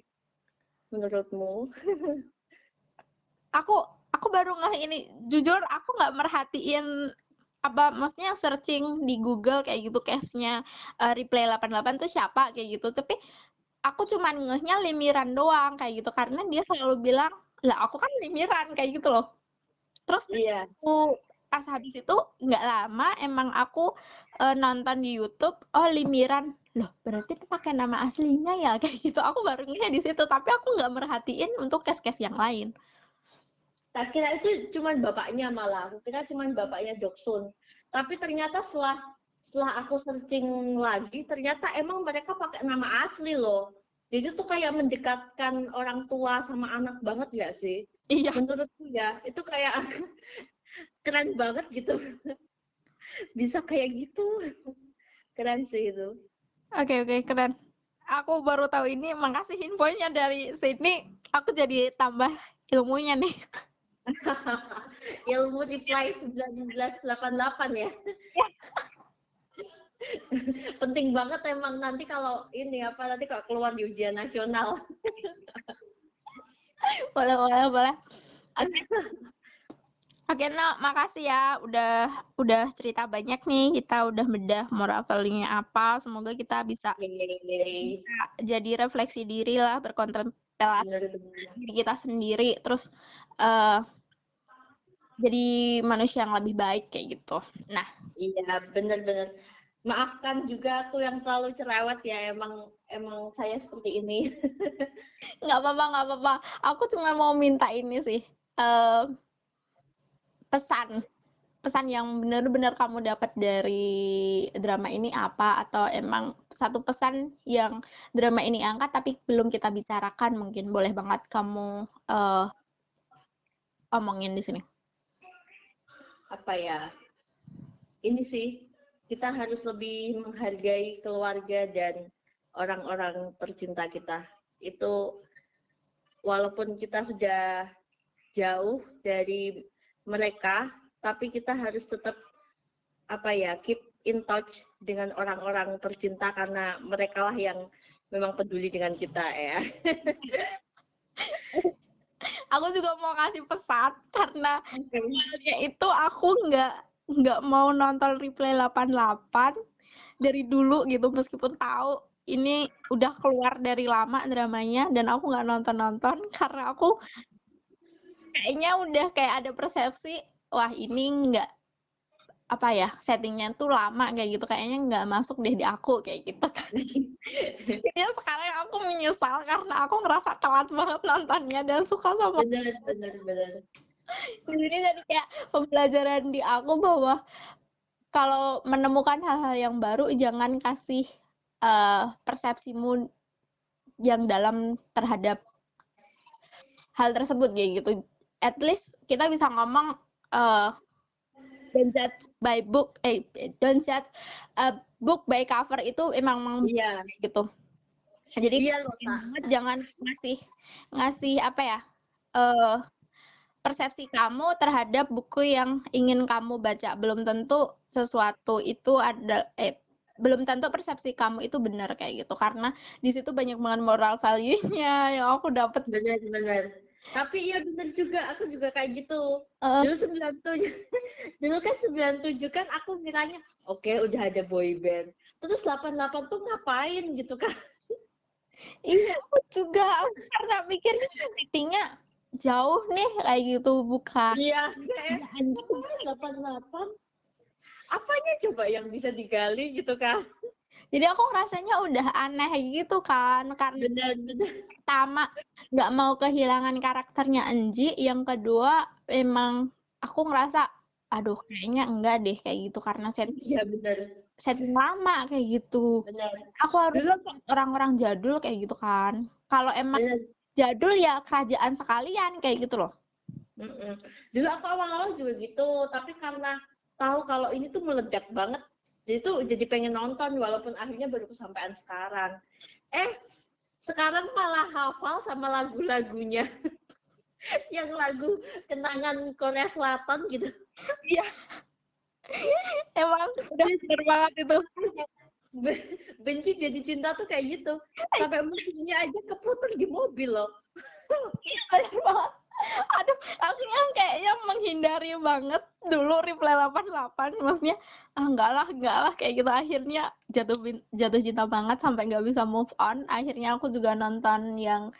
Menurutmu? aku aku baru ngeh ini jujur aku nggak merhatiin apa maksudnya searching di Google kayak gitu case-nya eh, replay 88 tuh siapa kayak gitu. Tapi aku cuman ngehnya limiran doang kayak gitu karena dia selalu bilang lah aku kan limiran kayak gitu loh. Terus Iya. aku pas habis itu nggak lama emang aku eh, nonton di YouTube oh limiran. Loh berarti itu pakai nama aslinya ya? Kayak gitu aku baru ngeh di situ tapi aku nggak merhatiin untuk case-case yang lain Tak kira itu cuman bapaknya malah. Aku kira cuman bapaknya Doksun. Tapi ternyata setelah setelah aku searching lagi, ternyata emang mereka pakai nama asli loh. Jadi tuh kayak mendekatkan orang tua sama anak banget gak sih? iya Menurutku ya, itu kayak keren banget gitu. Bisa kayak gitu. keren sih itu Oke oke keren. Aku baru tahu ini. Makasih infonya dari Sydney. Aku jadi tambah ilmunya nih. ilmu reply 1988 ya. Penting banget emang nanti kalau ini apa nanti kalau keluar di ujian nasional. boleh boleh boleh. Oke. Oke, no, makasih ya udah udah cerita banyak nih. Kita udah bedah moral value-nya apa. Semoga kita bisa, bisa jadi refleksi diri lah, berkontemplasi diri kita sendiri, terus uh, jadi manusia yang lebih baik kayak gitu. Nah, iya bener-bener. Maafkan juga aku yang terlalu cerewet ya, emang emang saya seperti ini. nggak apa-apa, nggak apa-apa. Aku cuma mau minta ini sih. Uh, pesan pesan yang benar-benar kamu dapat dari drama ini apa? Atau emang satu pesan yang drama ini angkat tapi belum kita bicarakan mungkin? Boleh banget kamu uh, omongin di sini. Apa ya? Ini sih kita harus lebih menghargai keluarga dan orang-orang tercinta kita. Itu walaupun kita sudah jauh dari mereka, tapi kita harus tetap apa ya keep in touch dengan orang-orang tercinta karena mereka lah yang memang peduli dengan kita ya. aku juga mau kasih pesan karena okay. itu aku nggak nggak mau nonton replay 88 dari dulu gitu meskipun tahu ini udah keluar dari lama dramanya dan aku nggak nonton nonton karena aku kayaknya udah kayak ada persepsi wah ini nggak apa ya settingnya tuh lama kayak gitu kayaknya nggak masuk deh di aku kayak gitu kan. Jadi sekarang aku menyesal karena aku ngerasa telat banget nontonnya dan suka sama benar benar benar jadi jadi kayak pembelajaran di aku bahwa kalau menemukan hal-hal yang baru jangan kasih uh, persepsimu yang dalam terhadap hal tersebut kayak gitu. At least kita bisa ngomong uh, don't judge by book eh don't judge a book by cover itu emang iya. gitu. Jadi iya, jangan ngasih ngasih apa ya uh, persepsi kamu terhadap buku yang ingin kamu baca. Belum tentu sesuatu itu ada eh belum tentu persepsi kamu itu benar kayak gitu. Karena di situ banyak banget moral value-nya yang aku dapat. Benar benar tapi iya bener juga, aku juga kayak gitu. Uh. Dulu 97, dulu kan 97 kan aku miranya, oke okay, udah ada boy band. Terus 88 tuh ngapain gitu kan. iya, aku juga. Karena mikirnya ratingnya jauh nih kayak gitu, bukan. Iya, kayak 88. Apanya coba yang bisa digali gitu kan. Jadi aku rasanya udah aneh gitu kan karena bener, bener. pertama nggak mau kehilangan karakternya Enji, yang kedua emang aku ngerasa aduh kayaknya enggak deh kayak gitu karena set ya bener setting lama kayak gitu. Bener. Aku harus orang-orang jadul kayak gitu kan. Kalau emang bener. jadul ya kerajaan sekalian kayak gitu loh. Mm -mm. Dulu aku awal-awal juga gitu, tapi karena tahu kalau ini tuh meledak banget jadi tuh jadi pengen nonton walaupun akhirnya baru kesampaian sekarang. Eh sekarang malah hafal sama lagu-lagunya. Yang lagu kenangan Korea Selatan gitu. Iya. Emang udah bener banget itu. Benci jadi cinta tuh kayak gitu. Sampai musiknya aja keputar di mobil loh. Iya bener banget aduh aku yang kayaknya menghindari banget dulu reply 88 maksudnya ah enggak lah enggak lah kayak gitu. Akhirnya jatuh jatuh cinta banget sampai nggak bisa move on. Akhirnya aku juga nonton yang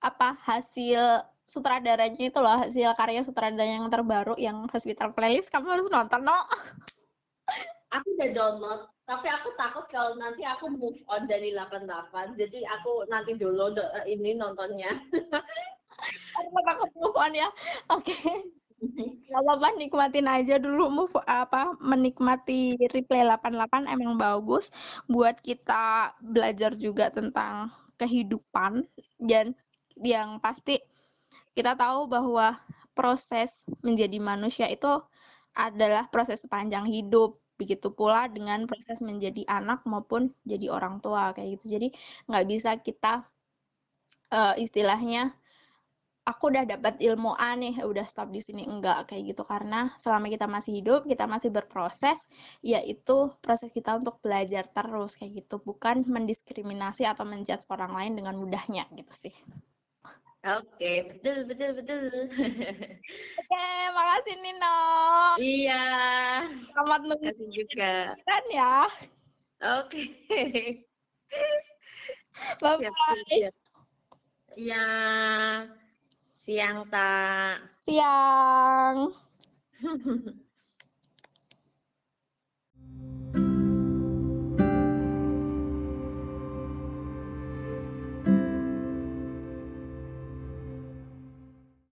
apa hasil sutradaranya itu loh hasil karya sutradara yang terbaru yang hospital playlist. Kamu harus nonton no. Aku udah download tapi aku takut kalau nanti aku move on dari 88 jadi aku nanti dulu ini nontonnya Aku takut move on ya. Oke. Okay. Gak apa-apa nikmatin aja dulu move apa menikmati replay 88 emang bagus buat kita belajar juga tentang kehidupan dan yang pasti kita tahu bahwa proses menjadi manusia itu adalah proses sepanjang hidup begitu pula dengan proses menjadi anak maupun jadi orang tua kayak gitu jadi nggak bisa kita uh, istilahnya aku udah dapat ilmu A nih, udah stop di sini enggak kayak gitu karena selama kita masih hidup, kita masih berproses, yaitu proses kita untuk belajar terus kayak gitu, bukan mendiskriminasi atau menjudge orang lain dengan mudahnya gitu sih. Oke, betul, betul, betul. Oke, makasih Nino. Iya. Selamat mengasih juga. Kan ya. Oke. Bye-bye. Iya. Siang, Tak. Siang.